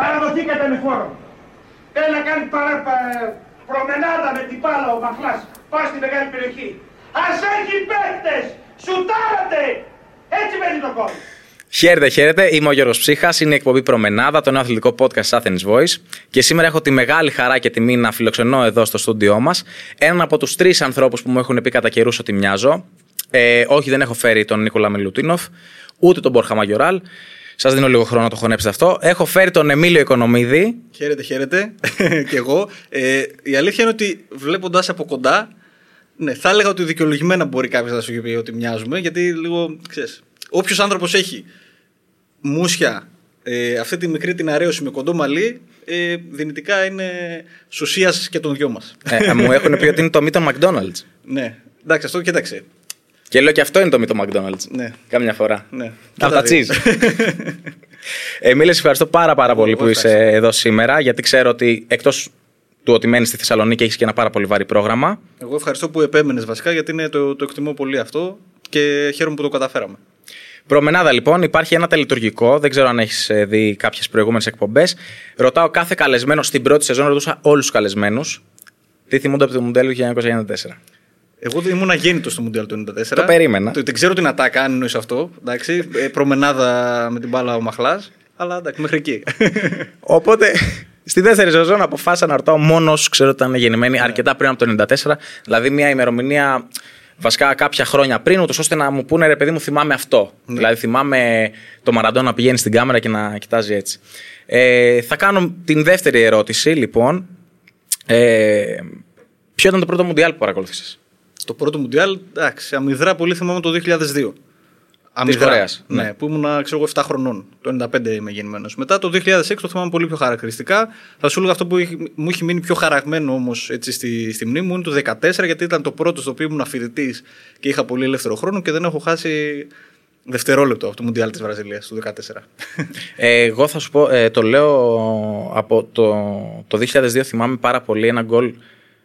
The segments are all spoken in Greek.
Παραδοθήκατε με φόρο. Θέλει να κάνει παρα, πα- προμενάδα με την πάλα ο Μαχλάς. Πάει στη μεγάλη περιοχή. Ας έχει παίκτες. Σουτάρατε. Έτσι μένει το κόμμα. Χαίρετε, χαίρετε. Είμαι ο Γιώργος Ψύχας. Είναι η εκπομπή Προμενάδα, το νέο αθλητικό podcast της Athens Voice. Και σήμερα έχω τη μεγάλη χαρά και τιμή να φιλοξενώ εδώ στο στούντιό μας έναν από τους τρεις ανθρώπους που μου έχουν πει κατά καιρούς ότι μοιάζω. Ε, όχι, δεν έχω φέρει τον Νίκολα Μιλουτίνοφ, ούτε τον Μπορχα Μαγιοράλ. Σας δίνω λίγο χρόνο να το χωνέψετε αυτό. Έχω φέρει τον Εμίλιο Οικονομίδη. Χαίρετε, χαίρετε. και εγώ. Ε, η αλήθεια είναι ότι βλέποντα από κοντά, ναι, θα έλεγα ότι δικαιολογημένα μπορεί κάποιος να σου πει ότι μοιάζουμε, γιατί λίγο ξέρεις. Όποιος άνθρωπος έχει μουσια, ε, αυτή τη μικρή την αρέωση με κοντό μαλλί, ε, δυνητικά είναι σουσία και των δυο μας. Ε, μου έχουν πει ότι είναι το μη των McDonald's. ναι, εντάξει, αυτό κοίταξε. Και λέω και αυτό είναι το μη των McDonald's. Ναι. Κάμια φορά. Ναι. Από Και τα δύο. cheese. Εμίλε, σε ευχαριστώ πάρα, πάρα πολύ Εγώ που είσαι ευχαριστώ. εδώ σήμερα, γιατί ξέρω ότι εκτός του ότι μένεις στη Θεσσαλονίκη έχεις και ένα πάρα πολύ βαρύ πρόγραμμα. Εγώ ευχαριστώ που επέμενες βασικά, γιατί είναι, το, το εκτιμώ πολύ αυτό και χαίρομαι που το καταφέραμε. Προμενάδα λοιπόν, υπάρχει ένα τελειτουργικό. Δεν ξέρω αν έχεις δει κάποιες προηγούμενες εκπομπές. Ρωτάω κάθε καλεσμένο στην πρώτη σεζόν, ρωτούσα όλους τους καλεσμένους. Τι θυμούνται από το μοντέλο του 1994. Εγώ δεν ήμουν αγέννητος στο Μουντιάλ του 94. Το περίμενα. Το, δεν ξέρω την ατάκα, αν εννοείς αυτό. Εντάξει, ε, προμενάδα με την μπάλα ο Μαχλάς. Αλλά εντάξει, μέχρι εκεί. Οπότε στη δεύτερη σεζόν αποφάσισα να ρωτάω μόνος όσου ξέρω ότι ήταν γεννημένοι αρκετά πριν από το 94. Δηλαδή μια ημερομηνία βασικά κάποια χρόνια πριν, ούτως ώστε να μου πούνε ρε παιδί μου, θυμάμαι αυτό. Δηλαδή θυμάμαι το Μαραντόνα να πηγαίνει στην κάμερα και να κοιτάζει έτσι. Ε, θα κάνω την δεύτερη ερώτηση λοιπόν. Ε, ποιο ήταν το πρώτο Μουντιάλ που παρακολούθησες; Το πρώτο Μουντιάλ, εντάξει, αμυδρά πολύ θυμάμαι το 2002. Αμυδρά, Κορέας, Ναι, ναι. που ήμουν, ξέρω εγώ, 7 χρονών. Το 95 είμαι γεννημένος. Μετά το 2006 το θυμάμαι πολύ πιο χαρακτηριστικά. Θα σου έλεγα αυτό που έχει- μου έχει μείνει πιο χαραγμένο όμως στη, στη μνήμη μου είναι το 2014, γιατί ήταν το πρώτο στο οποίο ήμουν φοιτητή και είχα πολύ ελεύθερο χρόνο και δεν έχω χάσει δευτερόλεπτο από το Μουντιάλ της Βραζιλίας του 2014. Ε, εγώ θα σου πω, ε, το λέω από το, το 2002 θυμάμαι πάρα πολύ ένα γκολ.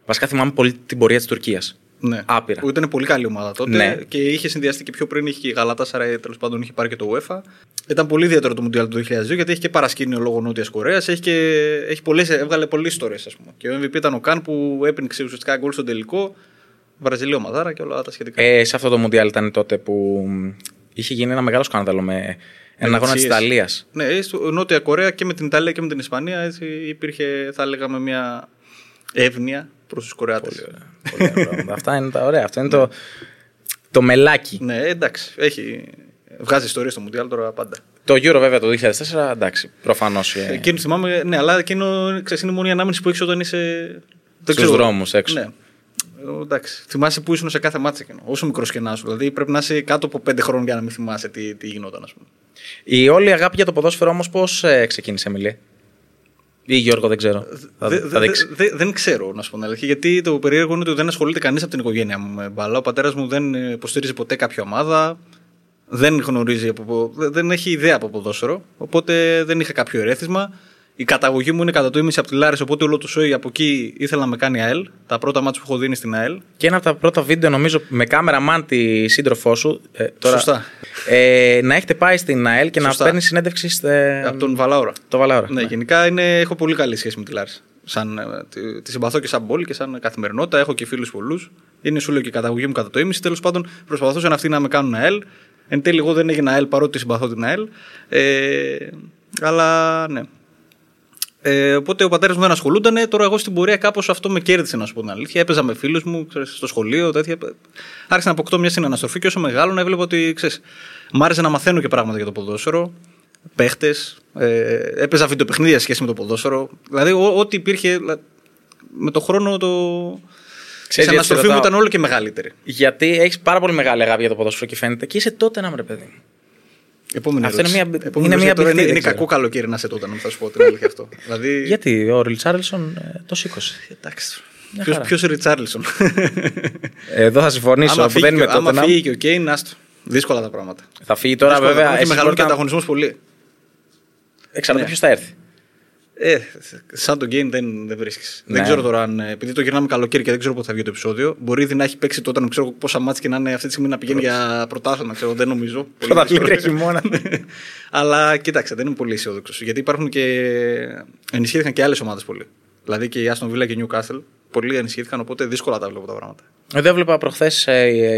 Βασικά θυμάμαι πολύ την πορεία της Τουρκίας. Ναι. Άπειρα. Που ήταν πολύ καλή ομάδα τότε Ναι. και είχε συνδυαστεί και πιο πριν. Είχε και η Γαλατά Σαράι, τέλος πάντων είχε πάρει και το UEFA. Ήταν πολύ ιδιαίτερο το Μουντιάλ του 2002 γιατί έχει και παρασκήνιο λόγω Νότιας Κορέας. Έχει και, έχει πολλές, έβγαλε πολλές ιστορίες, ας πούμε. Και ο MVP ήταν ο Καν που έπνιξε ουσιαστικά γκολ στον τελικό. Βραζιλία Μαδάρα και όλα τα σχετικά. Ε, σε αυτό το Μουντιάλ ήταν τότε που είχε γίνει ένα μεγάλο σκάνδαλο με ένα αγώνα της Μεταξύ- Ιταλίας. Ναι, στο Νότια Κορέα και με την Ιταλία και με την Ισπανία έτσι υπήρχε, θα λέγαμε, μια εύνοια προς τους Κορεάτες. Αυτά είναι τα ωραία. Αυτό είναι το, το μελάκι. Ναι, εντάξει. Έχει, βγάζει ιστορία στο Μουντιάλ τώρα πάντα. Το Euro βέβαια το 2004, εντάξει, προφανώς. Εκείνο θυμάμαι, ναι, αλλά εκείνο ξέρεις, είναι μόνο η ανάμνηση που έχεις όταν είσαι. δεν Στους ξέρω. δρόμους έξω. Ναι. Ε, Εντάξει. Θυμάσαι που ήσουν σε κάθε μάτσα εκείνο. Όσο μικρός και να σου. Δηλαδή πρέπει να είσαι κάτω από πέντε χρόνια για να μην θυμάσαι τι, τι γινόταν, ας πούμε. Η όλη αγάπη για το ποδόσφαιρο όμως πώς ξεκίνησε, Μιλή; Ή Γιώργο, δεν ξέρω. Θα, Δε- θα δε- δείξει. δε- δεν ξέρω, να σου πω την αλήθεια. Γιατί το περίεργο είναι ότι δεν ασχολείται κανείς από την οικογένειά μου με μπάλα. Ο πατέρας μου δεν ε, υποστηρίζει ποτέ κάποια ομάδα. Δεν γνωρίζει, από, πο- δε- δεν έχει ιδέα από ποδόσφαιρο. Οπότε δεν είχα κάποιο ερέθισμα. Η καταγωγή μου είναι κατά το ίμιση από τη Λάρισα, οπότε όλο το σόι από εκεί ήθελα να με κάνει ΑΕΛ. Τα πρώτα μάτια που έχω δίνει στην ΑΕΛ. Και ένα από τα πρώτα βίντεο, νομίζω, με κάμερα μαν τη σύντροφό σου. Ε, τώρα, Σωστά. Ε, να έχετε πάει στην ΑΕΛ και Σωστά. να παίρνει συνέντευξη. στε- από τον Βαλάωρα. Το Βαλάωρα. Ναι, γενικά είναι, έχω πολύ καλή σχέση με τη Λάρισα. Σαν, ε, τη, τη συμπαθώ και σαν πόλη και σαν καθημερινότητα. Έχω και φίλους πολλούς. Είναι σου λέω και η καταγωγή μου κατά το ίμιση. Τέλος πάντων, προσπαθούσαν αυτοί να με κάνουν ΑΕΛ. Εν τέλει, εγώ δεν έγινα ΑΕΛ παρότι συμπαθώ την ΑΕΛ. Ε, αλλά ναι. Ε, οπότε ο πατέρας μου δεν ασχολούνταν. Τώρα εγώ στην πορεία κάπως αυτό με κέρδισε, να σου πω την αλήθεια. Έπαιζα με φίλους μου ξέρεις, στο σχολείο, τέτοια. Άρχισα να αποκτώ μια συναναστροφή και όσο μεγάλο έβλεπα ότι ξέρεις, μ' άρεσε να μαθαίνω και πράγματα για το ποδόσφαιρο. Παίχτες. Ε, έπαιζα βιντεοπαιχνίδια σε σχέση με το ποδόσφαιρο. Δηλαδή, ό, ό,τι υπήρχε. λα- Με το χρόνο το. Ξέρεις, η γιατί αναστροφή μου ρωτάω. ήταν όλο και μεγαλύτερη. Γιατί έχεις πάρα πολύ μεγάλη αγάπη για το ποδόσφαιρο και φαίνεται και είσαι τότε να ρε παιδί. μου. Επόμενη Αυτό είναι ερώτηση. μια- Επόμενη είναι ερώτηση. μια Τώρα μπιχτή, είναι, δεν είναι ξέρω. κακό καλοκαίρι να είσαι τότε, να θα σου πω την αλήθεια αυτό. δηλαδή, Γιατί ο Ριτσάρλσον ε, το σήκωσε. Εντάξει. Μια Ποιος, χαρά. ποιος είναι ο Ριτσάρλισον. Εδώ θα συμφωνήσω. άμα που φύγει, δεν είμαι και- άμα τότε. φύγει και ο Κέιν, άστο. Δύσκολα τα πράγματα. Θα φύγει τώρα Δύσκολα τα βέβαια. πράγματα και εσύ μεγαλώνει και μπορεί να- ανταγωνισμό πολύ. Εξαρτάται Ναι. ποιος θα έρθει. Ε, σαν το game δεν, δεν βρίσκεις. Ναι. Δεν ξέρω τώρα αν. Επειδή το γυρνάμε καλοκαίρι και δεν ξέρω πότε θα βγει το επεισόδιο, μπορεί ήδη να έχει παίξει τότε, να ξέρω πόσα μάτια και να είναι αυτή τη στιγμή να πηγαίνει για πρωτάθλημα. Ξέρω, δεν νομίζω. Πολύ Πρωταθλήτρια δύσκολο. χειμώνα. Αλλά κοίταξε, δεν είμαι πολύ αισιόδοξος. Γιατί υπάρχουν και. ενισχύθηκαν και άλλες ομάδες πολύ. Δηλαδή και η Aston Villa και η Newcastle. Πολλοί ενισχύθηκαν, οπότε δύσκολα τα βλέπω τα πράγματα. Εδώ έβλεπα προχθές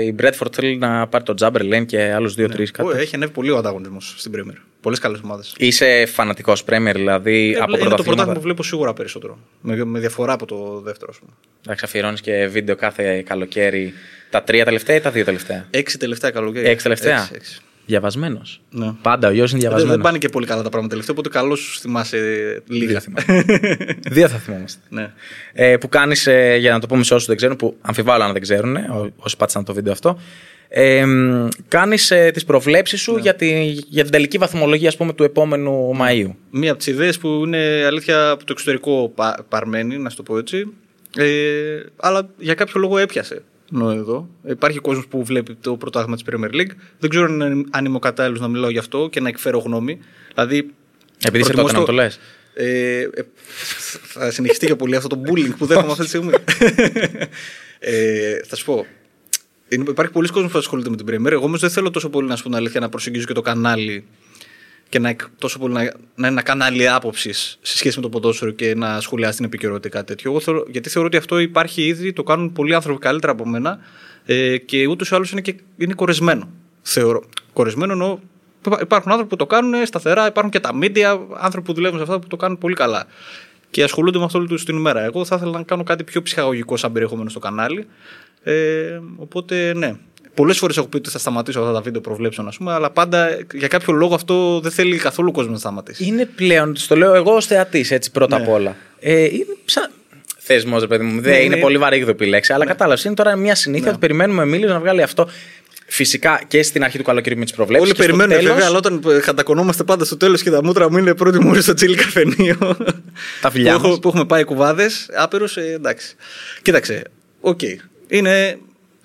η Bradford θέλει να πάρει τον Τζάμπερ και άλλους δύο-τρει Ω, κάτι. έχει ανέβει πολύ ο ανταγωνισμός στην Premier. Πολλές καλές ομάδες. Είσαι φανατικός Πρέμιερ, δηλαδή από είναι το πρωτάθλημα πρωταθλήματα. που βλέπω σίγουρα περισσότερο. Με, με διαφορά από το δεύτερο, ας πούμε. Εντάξει, αφιερώνεις και βίντεο κάθε καλοκαίρι. Τα τρία τελευταία ή τα δύο τελευταία; Έξι τελευταία καλοκαίρι. Έξι τελευταία; Έξι, έξι. Διαβασμένος. Ναι. Πάντα ο γιο είναι Δεν, διαβασμένος. δεν πάνε και πολύ καλά τα πράγματα τελευταία, οπότε καλώς θυμάσαι λίγα. Δύο θα θυμόμαστε. ναι. Ε, που κάνεις, για να το πούμε σε όσους δεν ξέρουν, που αμφιβάλλω αν δεν ξέρουν, ε, ό- όσοι πάτησαν το βίντεο αυτό. Ε, κάνεις ε, τις προβλέψεις σου για, τη, για την τελική βαθμολογία ας πούμε, του επόμενου Μαΐου. Μία από τις ιδέες που είναι αλήθεια από το εξωτερικό πα, παρμένη, να σου το πω έτσι. Ε, αλλά για κάποιο λόγο έπιασε. Ενώ εδώ. Υπάρχει κόσμος που βλέπει το πρωτάθλημα της Premier League. Δεν ξέρω αν είναι- αν είμαι ο κατάλληλος να μιλάω γι' αυτό και να εκφέρω γνώμη. Δηλαδή. Επειδή είσαι προτιμώ τότε να στο- το λες. Ε, ε, θα συνεχιστεί και πολύ αυτό το bullying που δέχομαι αυτή τη στιγμή. ε, θα σου πω. Είναι- Υπάρχει πολλοί κόσμο που ασχολείται με την Premier. Εγώ όμως δεν θέλω τόσο πολύ να σου πω την αλήθεια να προσεγγίζω και το κανάλι και να, εκ- τόσο πολύ να, να είναι ένα κανάλι άποψης σε σχέση με το ποδόσφαιρο και να σχολιάσει την επικαιρότητα ή κάτι τέτοιο. Εγώ θεωρώ, γιατί θεωρώ ότι αυτό υπάρχει ήδη, το κάνουν πολλοί άνθρωποι καλύτερα από μένα ε, και ούτως ή άλλως είναι, και, είναι κορεσμένο. Θεωρώ. Κορεσμένο εννοώ. υπά- Υπάρχουν άνθρωποι που το κάνουν σταθερά, υπάρχουν και τα media, άνθρωποι που δουλεύουν σε αυτά που το κάνουν πολύ καλά. Και ασχολούνται με αυτό όλη τους την ημέρα. Εγώ θα ήθελα να κάνω κάτι πιο ψυχαγωγικό σαν περιεχόμενο στο κανάλι. Ε, οπότε ναι. Πολλές φορές έχω πει ότι θα σταματήσω αυτά τα βίντεο προβλέψεων, ας πούμε, αλλά πάντα για κάποιο λόγο αυτό δεν θέλει καθόλου κόσμος να σταματήσει. Είναι πλέον, στο λέω εγώ ως θεατής, έτσι πρώτα Ναι. απ' όλα. Ε, είναι σαν. Θεσμό, ρε παιδί μου. Δεν Ναι, είναι ναι. πολύ βαρύγδοπη η λέξη, αλλά κατάλαβες. Είναι τώρα μια συνήθεια ότι περιμένουμε Εμίλιο να βγάλει αυτό. Φυσικά και στην αρχή του καλοκαιριού με τις προβλέψεις. Όλοι περιμένουν βέβαια, αλλά όταν ε, κατακονόμαστε πάντα στο τέλος και τα μούτρα μου είναι πρώτη μου στο τσίλι καφενείο. Τα φιλιά που, έχω- μας. που έχουμε πάει κουβάδες, άπειρου, ε, εντάξει. Κοίταξε, οκ. Είναι.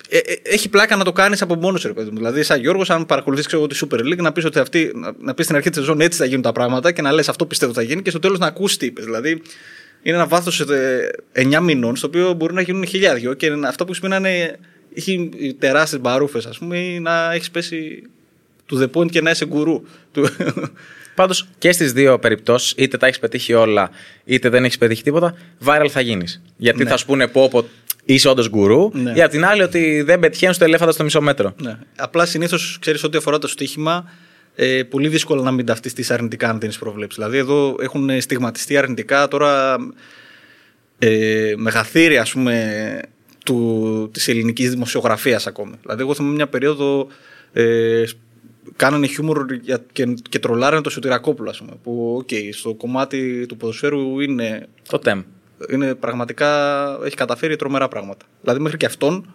ε, ε, έχει πλάκα να το κάνεις από μόνος σου, ρε παιδί μου. Δηλαδή, σαν Γιώργος, αν παρακολουθείς τη Super League, να πεις ότι αυτή, να, να πεις στην αρχή της σεζόν έτσι θα γίνουν τα πράγματα και να λες αυτό πιστεύω θα γίνει και στο τέλος να ακούσει τι είπες. Δηλαδή, είναι ένα βάθος 9 μηνών, στο οποίο μπορεί να γίνουν χιλιάδιο και να- αυτό που σημαίνει να είναι. Έχει τεράστιες μπαρούφες, ας πούμε, ή να έχεις πέσει του the point και να είσαι γκουρού. Του- Πάντως και στις δύο περιπτώσεις, είτε τα έχεις πετύχει όλα, είτε δεν έχεις πετύχει τίποτα, viral θα γίνεις. Γιατί Ναι. θα σου πούνε πω, πω είσαι όντως γκουρού, Ναι. ή απ' την άλλη ότι δεν πετυχαίνεις το ελέφαντα στο μισό μέτρο. Ναι. Απλά συνήθως ξέρεις ό,τι αφορά το στοίχημα, ε, πολύ δύσκολο να μην ταυτιστεί αρνητικά αν δίνεις προβλέψεις. Δηλαδή, εδώ έχουν στιγματιστεί αρνητικά τώρα ε, μεγαθήρια, ας πούμε, του, της ελληνικής δημοσιογραφίας ακόμη. Δηλαδή, εγώ θυμάμαι μια περίοδο ε, κάνανε χιούμορ για, και, και τρολάρανε το Σωτηρακόπουλο, ας πούμε, που, οκ, στο κομμάτι του ποδοσφαίρου είναι τοτέμ. Είναι πραγματικά έχει καταφέρει τρομερά πράγματα. Δηλαδή μέχρι και αυτόν.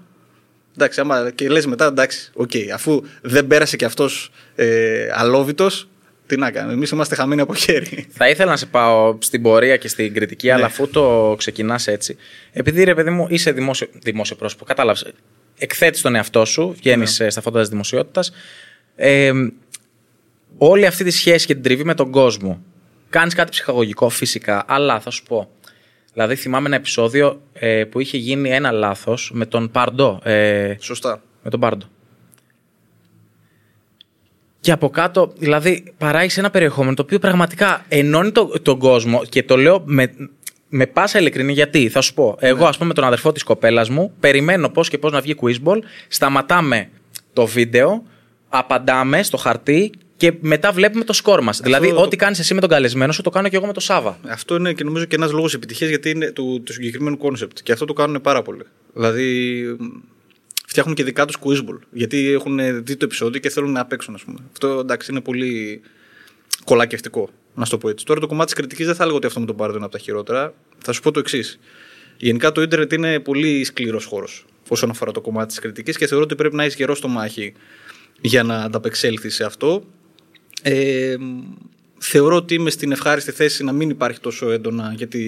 Εντάξει, άμα και λες μετά, εντάξει, οκ, αφού δεν πέρασε και αυτός ε, αλώβητος, τι να κάνουμε. Εμείς είμαστε χαμένοι από χέρι. Θα ήθελα να σε πάω στην πορεία και στην κριτική, Ναι. αλλά αφού το ξεκινάς έτσι. Επειδή ρε παιδί μου είσαι δημόσιο, δημόσιο πρόσωπο, κατάλαβες. Εκθέτεις τον εαυτό σου, βγαίνεις Ναι. στα φώτα της δημοσιότητας. Ε, όλη αυτή τη σχέση και την τριβή με τον κόσμο. Κάνεις κάτι ψυχαγωγικό φυσικά, αλλά θα σου πω. Δηλαδή θυμάμαι ένα επεισόδιο ε, που είχε γίνει ένα λάθος με τον Παρντό. Ε, Σωστά. με τον Πάρντο. Και από κάτω, δηλαδή, παράγει ένα περιεχόμενο το οποίο πραγματικά ενώνει το, τον κόσμο και το λέω με, με πάσα ειλικρίνεια γιατί. Θα σου πω, εγώ, ας πούμε, με τον αδερφό της κοπέλας μου, περιμένω πώς και πώς να βγει quizball, σταματάμε το βίντεο, απαντάμε στο χαρτί και μετά βλέπουμε το σκορ μας. Δηλαδή, το- ό,τι κάνεις εσύ με τον καλεσμένο σου, το κάνω και εγώ με τον Σάβα. Αυτό είναι και νομίζω και ένας λόγος επιτυχίας γιατί είναι του, του συγκεκριμένου concept. Και αυτό το κάνουν πάρα πολύ. Δηλαδή, μ, φτιάχνουν και δικά τους quizball. Γιατί έχουν δει το επεισόδιο και θέλουν να παίξουν, ας πούμε. Αυτό εντάξει είναι πολύ κολακευτικό, να σου το πω έτσι. Τώρα το κομμάτι της κριτικής δεν θα έλεγα ότι αυτό με τον Πάρντο είναι από τα χειρότερα. Θα σου πω το εξής. Γενικά το ίντερνετ είναι πολύ σκληρός χώρος όσον αφορά το κομμάτι της κριτικής και θεωρώ ότι πρέπει να έχεις γερό στο μάχη για να ανταπεξέλθεις σε αυτό. Ε, θεωρώ ότι είμαι στην ευχάριστη θέση να μην υπάρχει τόσο έντονα για, τη,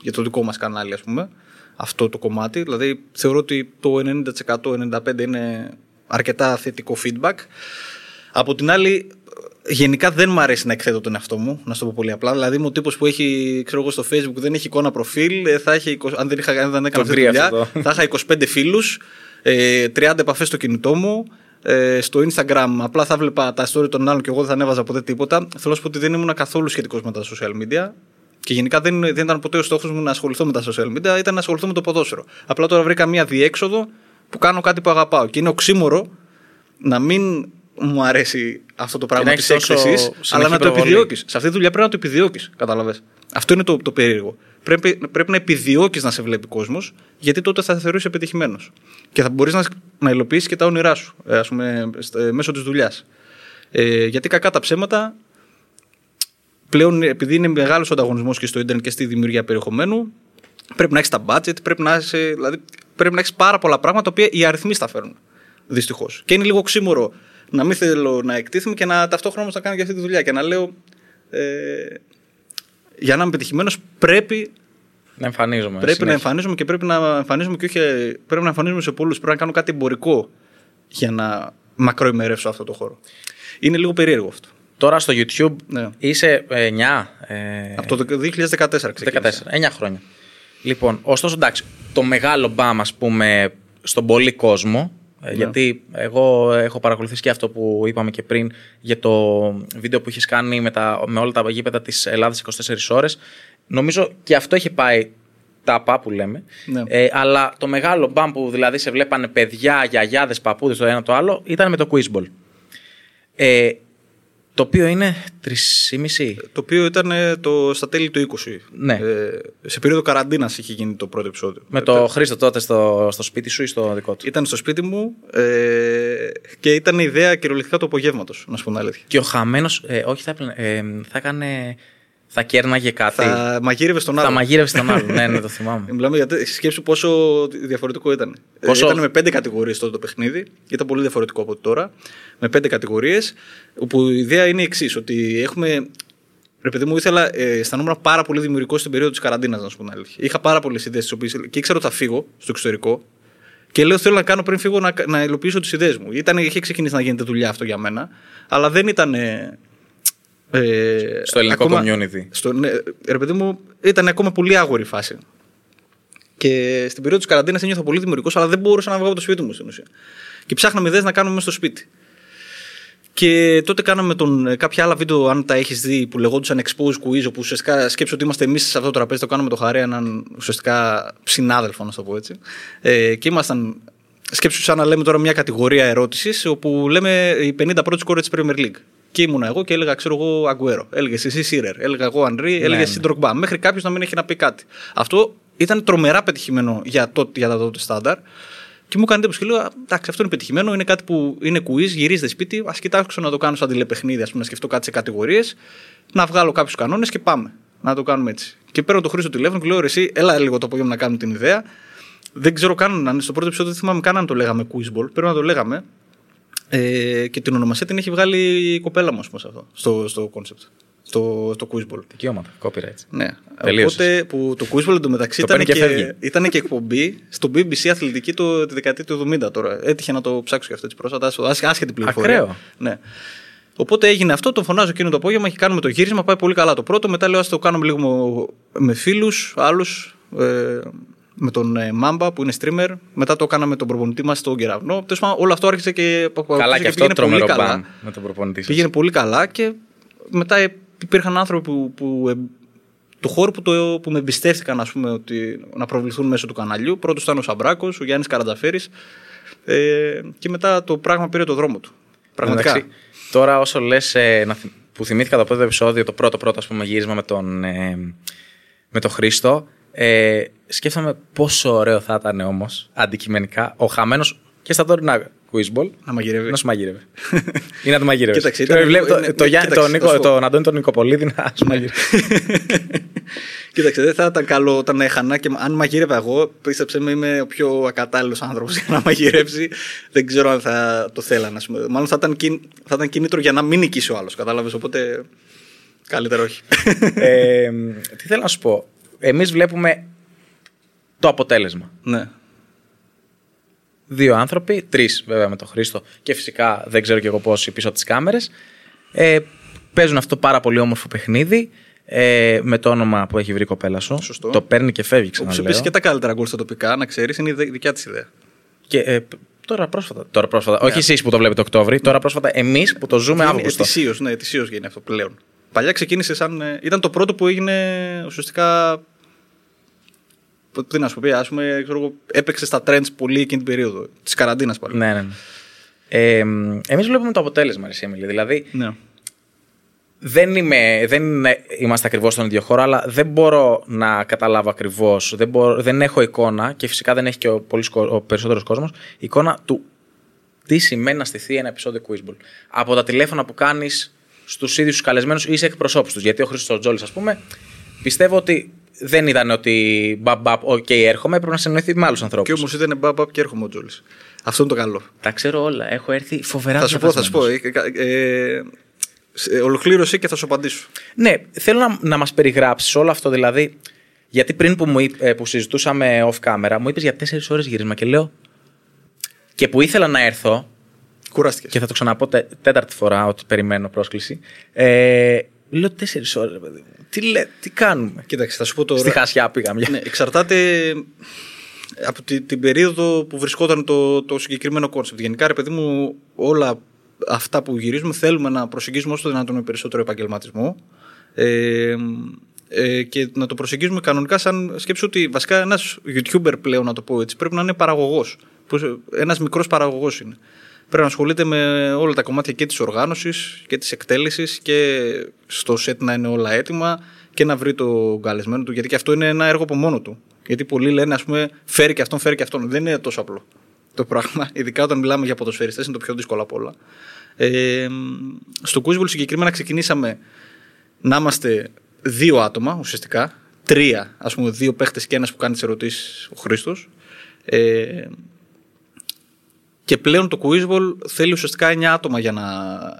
για το δικό μας κανάλι ας πούμε αυτό το κομμάτι δηλαδή θεωρώ ότι το 90% 95% είναι αρκετά θετικό feedback από την άλλη γενικά δεν μου αρέσει να εκθέτω τον εαυτό μου, να σου το πω πολύ απλά. Δηλαδή, είμαι ο τύπος που έχει, ξέρω εγώ, στο Facebook δεν έχει εικόνα προφίλ. ε, Θα έχει, 20 αν δεν, είχα, αν δεν έκανα αυτή τη βρει δουλειά, αυτό. θα είχα 25 φίλους, ε, 30 επαφές στο κινητό μου. Ε, στο Instagram απλά θα βλέπα τα story των άλλων και εγώ δεν θα ανέβαζα ποτέ τίποτα. Θέλω να σου πω ότι δεν ήμουν καθόλου σχετικός με τα social media. Και γενικά δεν, δεν ήταν ποτέ ο στόχος μου να ασχοληθώ με τα social media, ήταν να ασχοληθώ με το ποδόσφαιρο. Απλά τώρα βρήκα μια διέξοδο που κάνω κάτι που αγαπάω. Και είναι οξύμορο να μην μου αρέσει αυτό το πράγμα να τη έχεις τόσο έκθεσης, συνεχή αλλά να το προβολή. επιδιώκεις. Σε αυτή τη δουλειά πρέπει να το επιδιώκεις. Κατάλαβες. Αυτό είναι το, το περίεργο. Πρέπει, πρέπει να επιδιώκεις να σε βλέπει κόσμος, γιατί τότε θα θεωρήσει επιτυχημένος. Και θα μπορείς να, να υλοποιήσεις και τα όνειρά σου, ε, ας πούμε, στο- ε, μέσω της δουλειάς. Ε, γιατί κακά τα ψέματα, πλέον επειδή είναι μεγάλος ο ανταγωνισμός και στο Ιντερνετ και στη δημιουργία περιεχομένου, πρέπει να έχεις τα budget, πρέπει να έχει δηλαδή, πρέπει να έχεις πάρα πολλά πράγματα τα οποία οι αριθμοί στα φέρνουν. Δυστυχώς. Και είναι λίγο ξύμορο να μην θέλω να εκτίθεμαι και να ταυτόχρονα όμως να κάνω και αυτή τη δουλειά και να λέω. Ε, για να είμαι πετυχημένος πρέπει, Να εμφανίζομαι. πρέπει να συνέχεια. εμφανίζομαι και πρέπει να εμφανίζομαι και όχι. Πρέπει να εμφανίζομαι σε πολλούς. Πρέπει να κάνω κάτι εμπορικό για να μακροημερεύσω αυτό το χώρο. Είναι λίγο περίεργο αυτό. Τώρα στο YouTube Ναι. είσαι 9. Ε, Από το 2014 ξεκίνησα. 14, 9 χρόνια. Λοιπόν, ωστόσο εντάξει, το μεγάλο μπαμ, ας πούμε, στον πολύ κόσμο, ε, γιατί εγώ έχω παρακολουθήσει και αυτό που είπαμε και πριν για το βίντεο που έχεις κάνει με, τα, με όλα τα γήπεδα της Ελλάδας 24 ώρες. Νομίζω και αυτό έχει πάει τα πά που λέμε. Ναι. Ε, αλλά το μεγάλο μπαμ που δηλαδή σε βλέπανε παιδιά, γιαγιάδες, παππούδες το ένα το άλλο ήταν με το quizball. Ε, το οποίο είναι 3,5. Το οποίο ήταν ε, το, στα τέλη του 20. Ναι. Ε, σε περίοδο καραντίνας είχε γίνει το πρώτο επεισόδιο. Με το Χρήστο τότε στο, στο σπίτι σου ή στο δικό του; Ήταν στο σπίτι μου ε, και ήταν η ιδέα κυριολεκτικά του απογεύματος, να σου πω την αλήθεια. Και ο χαμένος, ε, όχι, θα, έπαιρνε, ε, θα έκανε. Θα κέρναγε κάτι. Θα μαγείρευε τον Θα άλλο. μαγείρευε τον άλλον. ναι, ναι, το θυμάμαι. Μιλάμε για σκέψη πόσο διαφορετικό ήταν. Πόσο- Ε, ήταν με πέντε κατηγορίες τότε το παιχνίδι. Ήταν πολύ διαφορετικό από τώρα. Με πέντε κατηγορίες. Όπου η ιδέα είναι η εξής: Ότι έχουμε. Ρε παιδί μου, ήθελα, ε, αισθανόμουν πάρα πολύ δημιουργικό στην περίοδο της καραντίνας, να σου πω την αλήθεια. Είχα πάρα πολλές ιδέες και ήξερα ότι θα φύγω στο εξωτερικό. Και λέω: Θέλω να κάνω πριν φύγω να, να υλοποιήσω τις ιδέες μου. Ήταν, είχε ξεκινήσει να γίνεται δουλειά αυτό για μένα, αλλά δεν ήταν. ε, ε, Στο ελληνικό community. Στο, ναι, ρε παιδί μου, ήταν ακόμα πολύ άγορη η φάση. Και στην περίοδο της καραντίνας ένιωθα πολύ δημιουργικός, αλλά δεν μπορούσα να βγω από το σπίτι μου στην ουσία. Και ψάχναμε ιδέε να κάνουμε μέσα στο σπίτι. Και τότε κάναμε τον, ε, κάποια άλλα βίντεο, αν τα έχεις δει, που λεγόντουσαν Expose Quiz, όπου ουσιαστικά σκέψω ότι είμαστε εμείς σε αυτό το τραπέζι, το κάναμε το χαρέ έναν ουσιαστικά συνάδελφο, να το πω έτσι. Ε, και ήμασταν, σκέψου σαν να λέμε τώρα μια κατηγορία ερώτησης, όπου λέμε οι 50 πρώτε κόρε της Premier League. Και ήμουνα εγώ και έλεγα, ξέρω εγώ, Αγκουέρο. Έλεγες εσύ Σίρερ. Έλεγα εγώ Ανρί. Έλεγες ναι. εσύ Ντρογκμπά. Μέχρι κάποιος να μην έχει να πει κάτι. Αυτό ήταν τρομερά πετυχημένο για, το, για τα τότε στάνταρ. Και μου έκανε εντύπωση και λέω: «Α, Εντάξει, αυτό είναι πετυχημένο. Είναι κάτι που είναι quiz, γυρίζεται σπίτι. Α κοιτάξω να το κάνω σαν τηλεπαιχνίδι, ας πούμε, να σκεφτώ κάτι σε κατηγορίες, να βγάλω κάποιους κανόνες και πάμε. Να το κάνουμε έτσι. Και παίρνω το Χρήστο τηλέφωνο και λέω: «Ρε Εσύ, έλα λίγο το απόγευμα να κάνουμε την ιδέα. Δεν ξέρω καν αν στο πρώτο επεισόδιο δεν θυμάμαι καν αν το λέγαμε quizball. Πρέπει να το λέγαμε. Ε, και την ονομασία την έχει βγάλει η κοπέλα μου, α πούμε, σε αυτό, στο, στο concept. Στο, στο quizball. Δικαιώματα, copyrights. Ναι. Τελείωσες. Οπότε που το quizball εντωμεταξύ Το ήταν παίρνει και, και φεύγει. ήταν και εκπομπή στο BBC αθλητική το, τη δεκαετία του 70 τώρα. Έτυχε να το ψάξω και αυτό έτσι πρόσφατα, άσχε- άσχετη πληροφορία. Ακραίο. Ναι. Οπότε έγινε αυτό, τον φωνάζω εκείνο το απόγευμα και κάνουμε το γύρισμα. Πάει πολύ καλά το πρώτο. Μετά λέω: Α το κάνουμε λίγο με- με φίλους άλλους. Ε, με τον ε, Μάμπα που είναι streamer. Μετά το κάναμε με τον προπονητή μας στον Κεραυνό. Τέλος πάντων, όλο αυτό άρχισε και. Καλά και αυτό πήγαινε πολύ τρομερό καλά. μπαμ με τον προπονητή σας. Πήγαινε πολύ καλά και μετά υπήρχαν άνθρωποι που, που, ε, του χώρου που, το, που με εμπιστεύτηκαν ας πούμε, ότι, να προβληθούν μέσω του καναλιού. Πρώτος ήταν ο Σαμπράκος, ο Γιάννης Καρανταφέρη. Ε, και μετά το πράγμα πήρε το δρόμο του. Πραγματικά. Εντάξει, τώρα όσο λες ε, να θυ- που θυμήθηκα το πρώτο επεισόδιο, το πρώτο πρώτο ας πούμε γύρισμα με τον, ε, με τον Χρήστο, ε, σκέφτομαι πόσο ωραίο θα ήταν όμως αντικειμενικά ο χαμένος και στα τωρινά quizball Να μαγειρεύει. να σου μαγειρεύει. Ή να του μαγειρεύεις. Κοίταξε, ήταν λίγο- Βλέπω το, είναι- το, ναι, Γιάννη- κοίταξε, τον, θα σου Νίκο, πω. τον Αντώνη τον Νικοπολίδη να σου μαγειρεύει. Κοίταξε, δεν θα ήταν καλό όταν έχανα και αν μαγείρευα εγώ, πίστεψε με, είμαι ο πιο ακατάλληλος άνθρωπος για να μαγειρεύσει. δεν ξέρω αν θα το θέλανε. ας πούμε. Μάλλον θα ήταν, κιν- θα ήταν κίνητρο για να μην νικήσει ο άλλος. Κατάλαβες. Οπότε. Καλύτερα όχι. ε, τι θέλω να σου πω. Εμείς βλέπουμε το αποτέλεσμα. ναι. δύο άνθρωποι, τρεις βέβαια με τον Χρήστο και φυσικά δεν ξέρω και εγώ πόσοι πίσω από τις κάμερες. Ε, παίζουν αυτό το πάρα πολύ όμορφο παιχνίδι ε, με το όνομα που έχει βρει η κοπέλα σου. Σωστό. Το παίρνει και φεύγει Όπως ξανά. επίσης και τα καλύτερα γκολ στα τοπικά, να ξέρεις, είναι η δε- δικιά της ιδέα. Και, ε, τώρα πρόσφατα. Τώρα πρόσφατα. Όχι εσείς που το βλέπετε Οκτώβρη, τώρα πρόσφατα εμείς που το ζούμε Αύγουστο. Ετησίως, ναι, ετησίως γίνει αυτό πλέον. Παλιά ξεκίνησε σαν. ε, ήταν το πρώτο που έγινε ουσιαστικά. π- Τι να σου πει, ας πούμε, ξέρω εγώ, έπαιξε στα trends πολύ εκείνη την περίοδο της καραντίνας πάλι. Ναι, ναι, ναι. Ε, Εμείς βλέπουμε το αποτέλεσμα, Ρε Έμιλη. Δηλαδή, Ναι. δεν, είμαι, δεν είναι- είμαστε ακριβώς στον ίδιο χώρο, αλλά δεν μπορώ να καταλάβω ακριβώς. Δεν, μπορώ- δεν έχω εικόνα και φυσικά δεν έχει και ο, πολύς κο- ο περισσότερος κόσμος εικόνα του τι σημαίνει να στηθεί ένα επεισόδιο Quizball. Από τα τηλέφωνα που κάνεις στους ίδιους τους καλεσμένους ή σε εκπροσώπους τους. Γιατί ο Χρήστος Τζόλης, ας πούμε, πιστεύω ότι δεν ήταν ότι μπαμπ, μπαμπ, οκ, έρχομαι, έπρεπε να συνεννοηθεί με άλλους ανθρώπους. Και όμως ήταν μπαμ και έρχομαι ο Τζόλης. Αυτό είναι το καλό. Τα ξέρω όλα. Έχω έρθει φοβερά θα σου πω, θα σου πω. διαβασμένος. Ε, ε, ε, ολοκλήρωσε και θα σου απαντήσω. Ναι, θέλω να, να μας περιγράψεις όλο αυτό. Δηλαδή, γιατί πριν που, μου, είπ- ε, που συζητούσαμε off camera, μου είπες για 4 ώρες γύρισμα και λέω. Και που ήθελα να έρθω, Κουράστηκες. και θα το ξαναπώ τε, τέταρτη φορά ότι περιμένω πρόσκληση. Ε, λέω 4 ώρες, παιδί μου. Τι, λέ, τι κάνουμε; Κοίταξε, θα σου πω τώρα. Στη Χασιά πήγαμε. Ναι, εξαρτάται από τη- την περίοδο που βρισκόταν το, το συγκεκριμένο concept. Γενικά, ρε παιδί μου, όλα αυτά που γυρίζουμε θέλουμε να προσεγγίσουμε όσο το δυνατόν με περισσότερο επαγγελματισμό. Ε, ε, και να το προσεγγίζουμε κανονικά σαν σκέψη ότι βασικά ένας YouTuber πλέον, να το πω έτσι, πρέπει να είναι παραγωγός. Ένας μικρός παραγωγός είναι. Πρέπει να ασχολείται με όλα τα κομμάτια και της οργάνωσης και της εκτέλεσης και στο set να είναι όλα έτοιμα και να βρει το καλεσμένο του. Γιατί και αυτό είναι ένα έργο από μόνο του. Γιατί πολλοί λένε, ας πούμε, φέρει και αυτόν, φέρει και αυτόν. Δεν είναι τόσο απλό το πράγμα. Ειδικά όταν μιλάμε για ποδοσφαιριστές, είναι το πιο δύσκολο απ' όλα. Ε, στο Quizball συγκεκριμένα ξεκινήσαμε να είμαστε δύο άτομα ουσιαστικά. Τρία, ας πούμε, δύο παίχτες και ένας που κάνει τις ερωτήσεις ο Χρήστος. Ε, και πλέον το Quizball θέλει ουσιαστικά 9 άτομα για να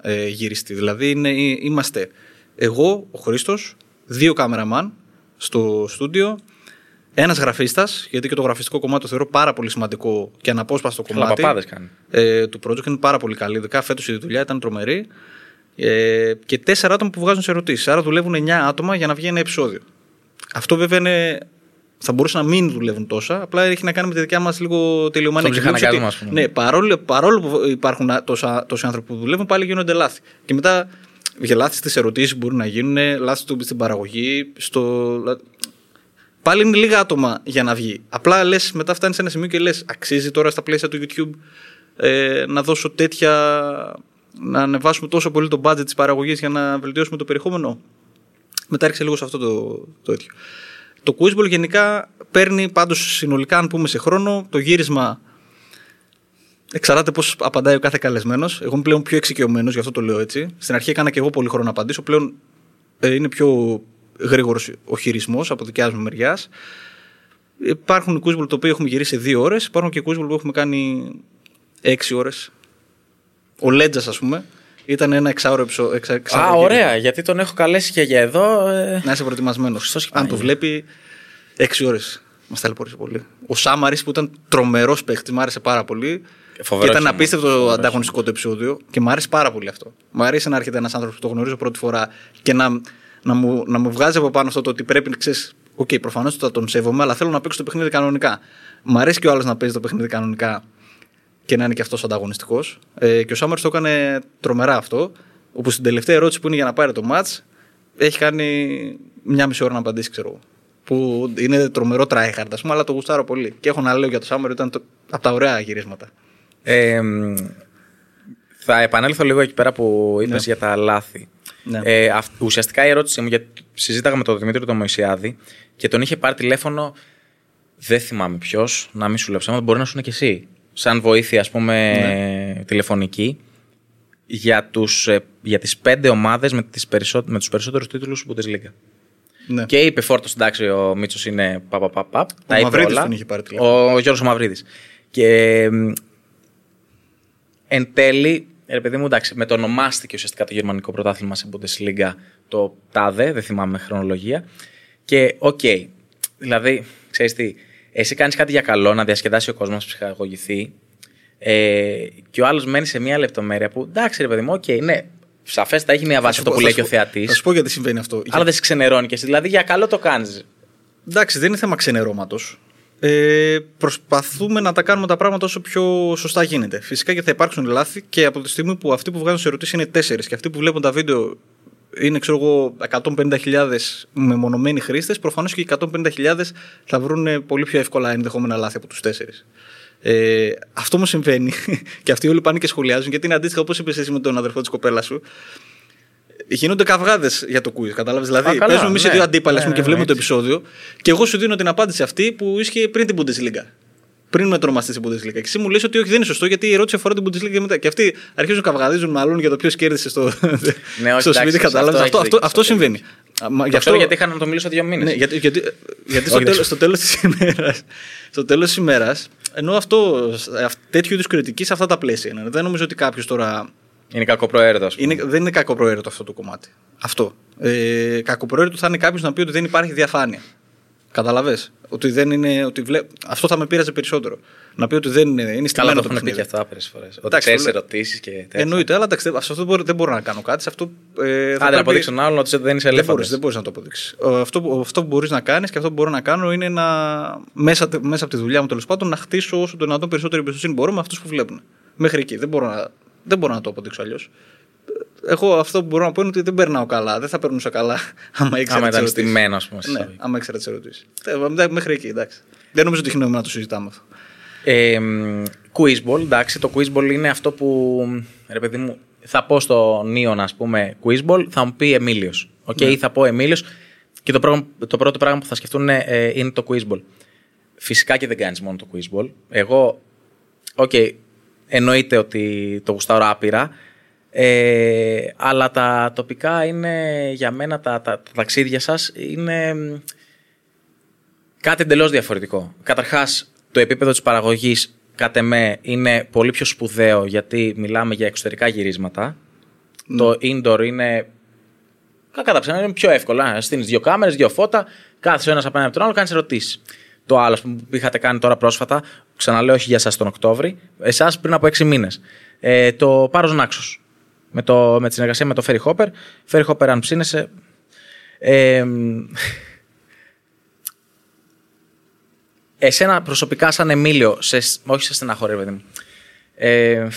ε, γυριστεί. Δηλαδή είναι, είμαστε εγώ, ο Χρήστος, δύο κάμεραμαν στο στούντιο, ένας γραφίστας, γιατί και το γραφιστικό κομμάτι το θεωρώ πάρα πολύ σημαντικό και αναπόσπαστο κομμάτι. παπάδες κάνει. Ε, του project είναι πάρα πολύ καλή. Ειδικά φέτος η δουλειά ήταν τρομερή. Ε, και τέσσερα άτομα που βγάζουν σε ερωτήσεις. Άρα δουλεύουν 9 άτομα για να βγει ένα επεισόδιο. Αυτό βέβαια είναι. Θα μπορούσε να μην δουλεύουν τόσα, απλά έχει να κάνει με τη δικιά μας λίγο τελειωμάνια Στον και βλέπεις ψυχαναγκασμό, ότι- ας πούμε. Ναι, παρόλο, παρόλο που υπάρχουν τόσα, τόσοι άνθρωποι που δουλεύουν, πάλι γίνονται λάθη. Και μετά για λάθη στις ερωτήσεις που μπορούν να γίνουν, λάθη του- στην παραγωγή, στο. Πάλι είναι λίγα άτομα για να βγει. Απλά λες, μετά φτάνεις σε ένα σημείο και λες: Αξίζει τώρα στα πλαίσια του YouTube ε, να δώσω τέτοια. να ανεβάσουμε τόσο πολύ το budget της παραγωγής για να βελτιώσουμε το περιεχόμενο. Μετά έρχεσαι λίγο σε αυτό το, το τέτοιο. Το Quizball γενικά παίρνει πάντως συνολικά, αν πούμε σε χρόνο, το γύρισμα εξαρτάται πώς απαντάει ο κάθε καλεσμένος. Εγώ είμαι πλέον πιο εξοικειωμένος, γι' αυτό το λέω έτσι. Στην αρχή έκανα και εγώ πολύ χρόνο να απαντήσω. Πλέον ε, είναι πιο γρήγορος ο χειρισμός από δικιάς μου μεριάς. Υπάρχουν Quizball το οποίο έχουμε γυρίσει σε δύο ώρες. Υπάρχουν και Quizball που έχουμε κάνει έξι ώρες. Ο Λέτζα, ας πούμε, ήταν ένα εξάωρο επεισόδιο. Α, ωραία, γιατί τον έχω καλέσει και για εδώ. ε, Να είσαι προετοιμασμένος. Χριστός και Αν το Παναγία. βλέπει, έξι ώρες. Μας ταλαιπωρήσε πολύ. Ο Σάμαρη που ήταν τρομερός παίχτης, μου άρεσε πάρα πολύ. Φοβερός και ήταν Σάμαρης, απίστευτο φοβερός ανταγωνιστικό το επεισόδιο και μου άρεσε πάρα πολύ αυτό. Μου αρέσει να έρχεται ένας άνθρωπος που το γνωρίζω πρώτη φορά και να, να, μου, να μου βγάζει από πάνω αυτό το ότι πρέπει να ξέρεις. OK, okay, προφανώς θα τον σέβομαι, αλλά θέλω να παίξω το παιχνίδι κανονικά. Μου αρέσει και ο άλλος να παίζει το παιχνίδι κανονικά και να είναι και αυτός ανταγωνιστικός. Ε, και ο Σάμαρης το έκανε τρομερά αυτό. Όπου στην τελευταία ερώτηση που είναι για να πάρει το match, έχει κάνει μια μισή ώρα να απαντήσει, ξέρω εγώ. Που είναι τρομερό tryhard, ας πούμε, αλλά το γουστάρω πολύ. Και έχω να λέω για το Σάμαρη, ήταν το, από τα ωραία γυρίσματα. Ε, μ, θα επανέλθω λίγο εκεί πέρα που είπες Ναι. για τα λάθη. Ναι. Ε, αυ- ουσιαστικά η ερώτησή μου, γιατί συζήταγα με τον Δημήτρη τον Μωησιάδη και τον είχε πάρει τηλέφωνο. Δεν θυμάμαι ποιος, να μην σου λέω ψέματα, μπορεί να σου είναι και εσύ. Σαν βοήθεια, ας πούμε, Ναι. τηλεφωνική. Για, τους, ε, για τις πέντε ομάδες με, τις περισσό, με τους περισσότερους τίτλους Bundesliga. Ναι. Και είπε φόρτος, εντάξει, ο Μίτσος είναι παπ, παπ, παπ, παπ. Τα είπε Μαυρίδης όλα. τον είχε πάρει τηλέφωνο. Ο, ο Γιώργος ο Μαυρίδης. Και μ, εν τέλει, ρε παιδί μου, εντάξει, με το ονομάστηκε ουσιαστικά το γερμανικό πρωτάθλημα σε Bundesliga το ΤΑΔΕ, δεν θυμάμαι χρονολογία. Και οκ, δηλαδή, ξέρεις τι, εσύ κάνεις κάτι για καλό, να διασκεδάσει ο κόσμος, να ψυχαγωγηθεί, ε, και ο άλλος μένει σε μια λεπτομέρεια που, εντάξει ρε παιδί μου, οκ, ναι, σαφέστατα έχει μια βάση αυτό που λέει και ο θεατής. Θα σου πω γιατί συμβαίνει αυτό. Αλλά δεν σε ξενερώνει και εσύ. Δηλαδή για καλό το κάνεις. Εντάξει, δεν είναι θέμα ξενερώματος. Ε, προσπαθούμε να τα κάνουμε τα πράγματα όσο πιο σωστά γίνεται. Φυσικά και θα υπάρξουν λάθη και από τη στιγμή που αυτοί που βγάζουν σε ερωτήσεις είναι τέσσερις και αυτοί που βλέπουν τα βίντεο είναι ξέρω εγώ 150.000 μεμονωμένοι χρήστες, προφανώς και οι 150.000 θα βρουν πολύ πιο εύκολα ενδεχόμενα λάθη από τους τέσσερις. Ε, αυτό μου συμβαίνει και αυτοί όλοι πάνε και σχολιάζουν γιατί είναι αντίστοιχα όπως είπες εσύ με τον αδερφό της κοπέλας σου. Γίνονται καυγάδες για το quiz, κατάλαβες; Δηλαδή, καλά, παίζουμε εμείς ναι. οι δύο αντίπαλοι Ναι, και ναι, βλέπουμε ναι, το έτσι. επεισόδιο και εγώ σου δίνω την απάντηση αυτή που ίσχυε πριν την Bundesliga. Πριν με ονομαστεί στην Bundesliga. Και εσύ μου λες ότι όχι, δεν είναι σωστό γιατί η ερώτηση αφορά την Bundesliga και μετά. Και αυτοί αρχίζουν να καυγαδίζουν μάλλον για το ποιος κέρδισε στο, Ναι, όχι, στο εντάξει, σπίτι. σε Κατάλαβε. αυτό Αυτό, έχεις αυτό, δίκιο, αυτό σε αυτό συμβαίνει. Α, μα, γι' Το αυτό, ξέρω γιατί είχα να το μιλήσω δύο μήνες. ναι, γιατί, γιατί, γιατί στο, Όχι, τέλος, δεν στο τέλος της ημέρας, στο τέλος της ημέρας, ενώ αυτό, αυ- τέτοιου είδους κριτική σε αυτά τα πλαίσια είναι. Δεν νομίζω ότι κάποιος τώρα Είναι κακοπροαίρετο. είναι, δεν είναι κακοπροαίρετο αυτό το κομμάτι. Αυτό. Ε, κακοπροαίρετο θα είναι κάποιος να πει ότι δεν υπάρχει διαφάνεια. Καταλαβέ. Ότι δεν είναι. Ότι βλέ... Αυτό θα με πείραζε περισσότερο. Να πει ότι δεν είναι. Είναι Καλά, στημένο το το έχουν πει παιχνίδι. και αυτά άπειρες φορές. Ότι Εντάξει, ξέρει το λέω. ερωτήσεις και τέτοια. Εννοείται, αλλά εντάξει, σε αυτό δεν μπορώ, δεν μπορώ να κάνω κάτι. Σε αυτό, ε, θα Άντε να πρέπει- αποδείξω τον άλλον ότι δεν είσαι δεν ελεύθερο. μπορείς, δεν μπορείς να το αποδείξεις. Αυτό, που- αυτό που μπορείς να κάνεις και αυτό που μπορώ να κάνω είναι να μέσα, μέσα από τη δουλειά μου τέλος πάντων να χτίσω όσο το δυνατόν περισσότερη εμπιστοσύνη μπορώ με αυτούς που βλέπουν. Μέχρι εκεί. Δεν μπορώ να, δεν μπορώ να το αποδείξω αλλιώς. Εγώ αυτό που μπορώ να πω είναι ότι δεν περνάω καλά. Δεν θα περνούσα καλά άμα ήξερα Άμα τις ήταν ερωτήσεις. στημένος, ας πούμε. σε Ναι, εισαγωγικά. άμα ήξερα τις ερωτήσεις. Μέχρι εκεί, εντάξει. Δεν νομίζω ότι έχει νόημα να το συζητάμε αυτό. Ε, μ, quizball, εντάξει, το quizball είναι αυτό που, ρε παιδί μου, θα πω στο Νίον, ας πούμε, quizball, θα μου πει Αιμίλιος. Οκ, Ναι. ή θα πω Αιμίλιος και το, πρόγραμμα- το πρώτο πράγμα που θα σκεφτούν είναι, ε, είναι το quizball. Φυσικά και δεν κάνεις μόνο το quizball. Εγώ, οκ, εννοείται ότι το γουστάρω άπειρα, ε, αλλά τα τοπικά είναι για μένα, τα, τα, τα ταξίδια σας είναι μ, κάτι εντελώς διαφορετικό. Καταρχάς, το επίπεδο της παραγωγής, κατ' εμέ, είναι πολύ πιο σπουδαίο γιατί μιλάμε για εξωτερικά γυρίσματα. Το indoor είναι. Κακά τα ψέματα είναι πιο εύκολα. Στήνεις δύο κάμερες, δύο φώτα, κάθεσαι ο ένας απέναντι από τον άλλο, κάνεις ερωτήσεις. Το άλλο που είχατε κάνει τώρα πρόσφατα, ξαναλέω όχι για εσά τον Οκτώβρη, εσάς πριν από έξι μήνες. Ε, το Πάρος Νάξος. Με, το, με τη συνεργασία με το Ferry Hopper. Ferry Hopper, αν ψήνεσαι. Ε, Εσένα προσωπικά σαν Εμίλιο, σε, όχι σε στεναχωρεί, παιδί μου, ε,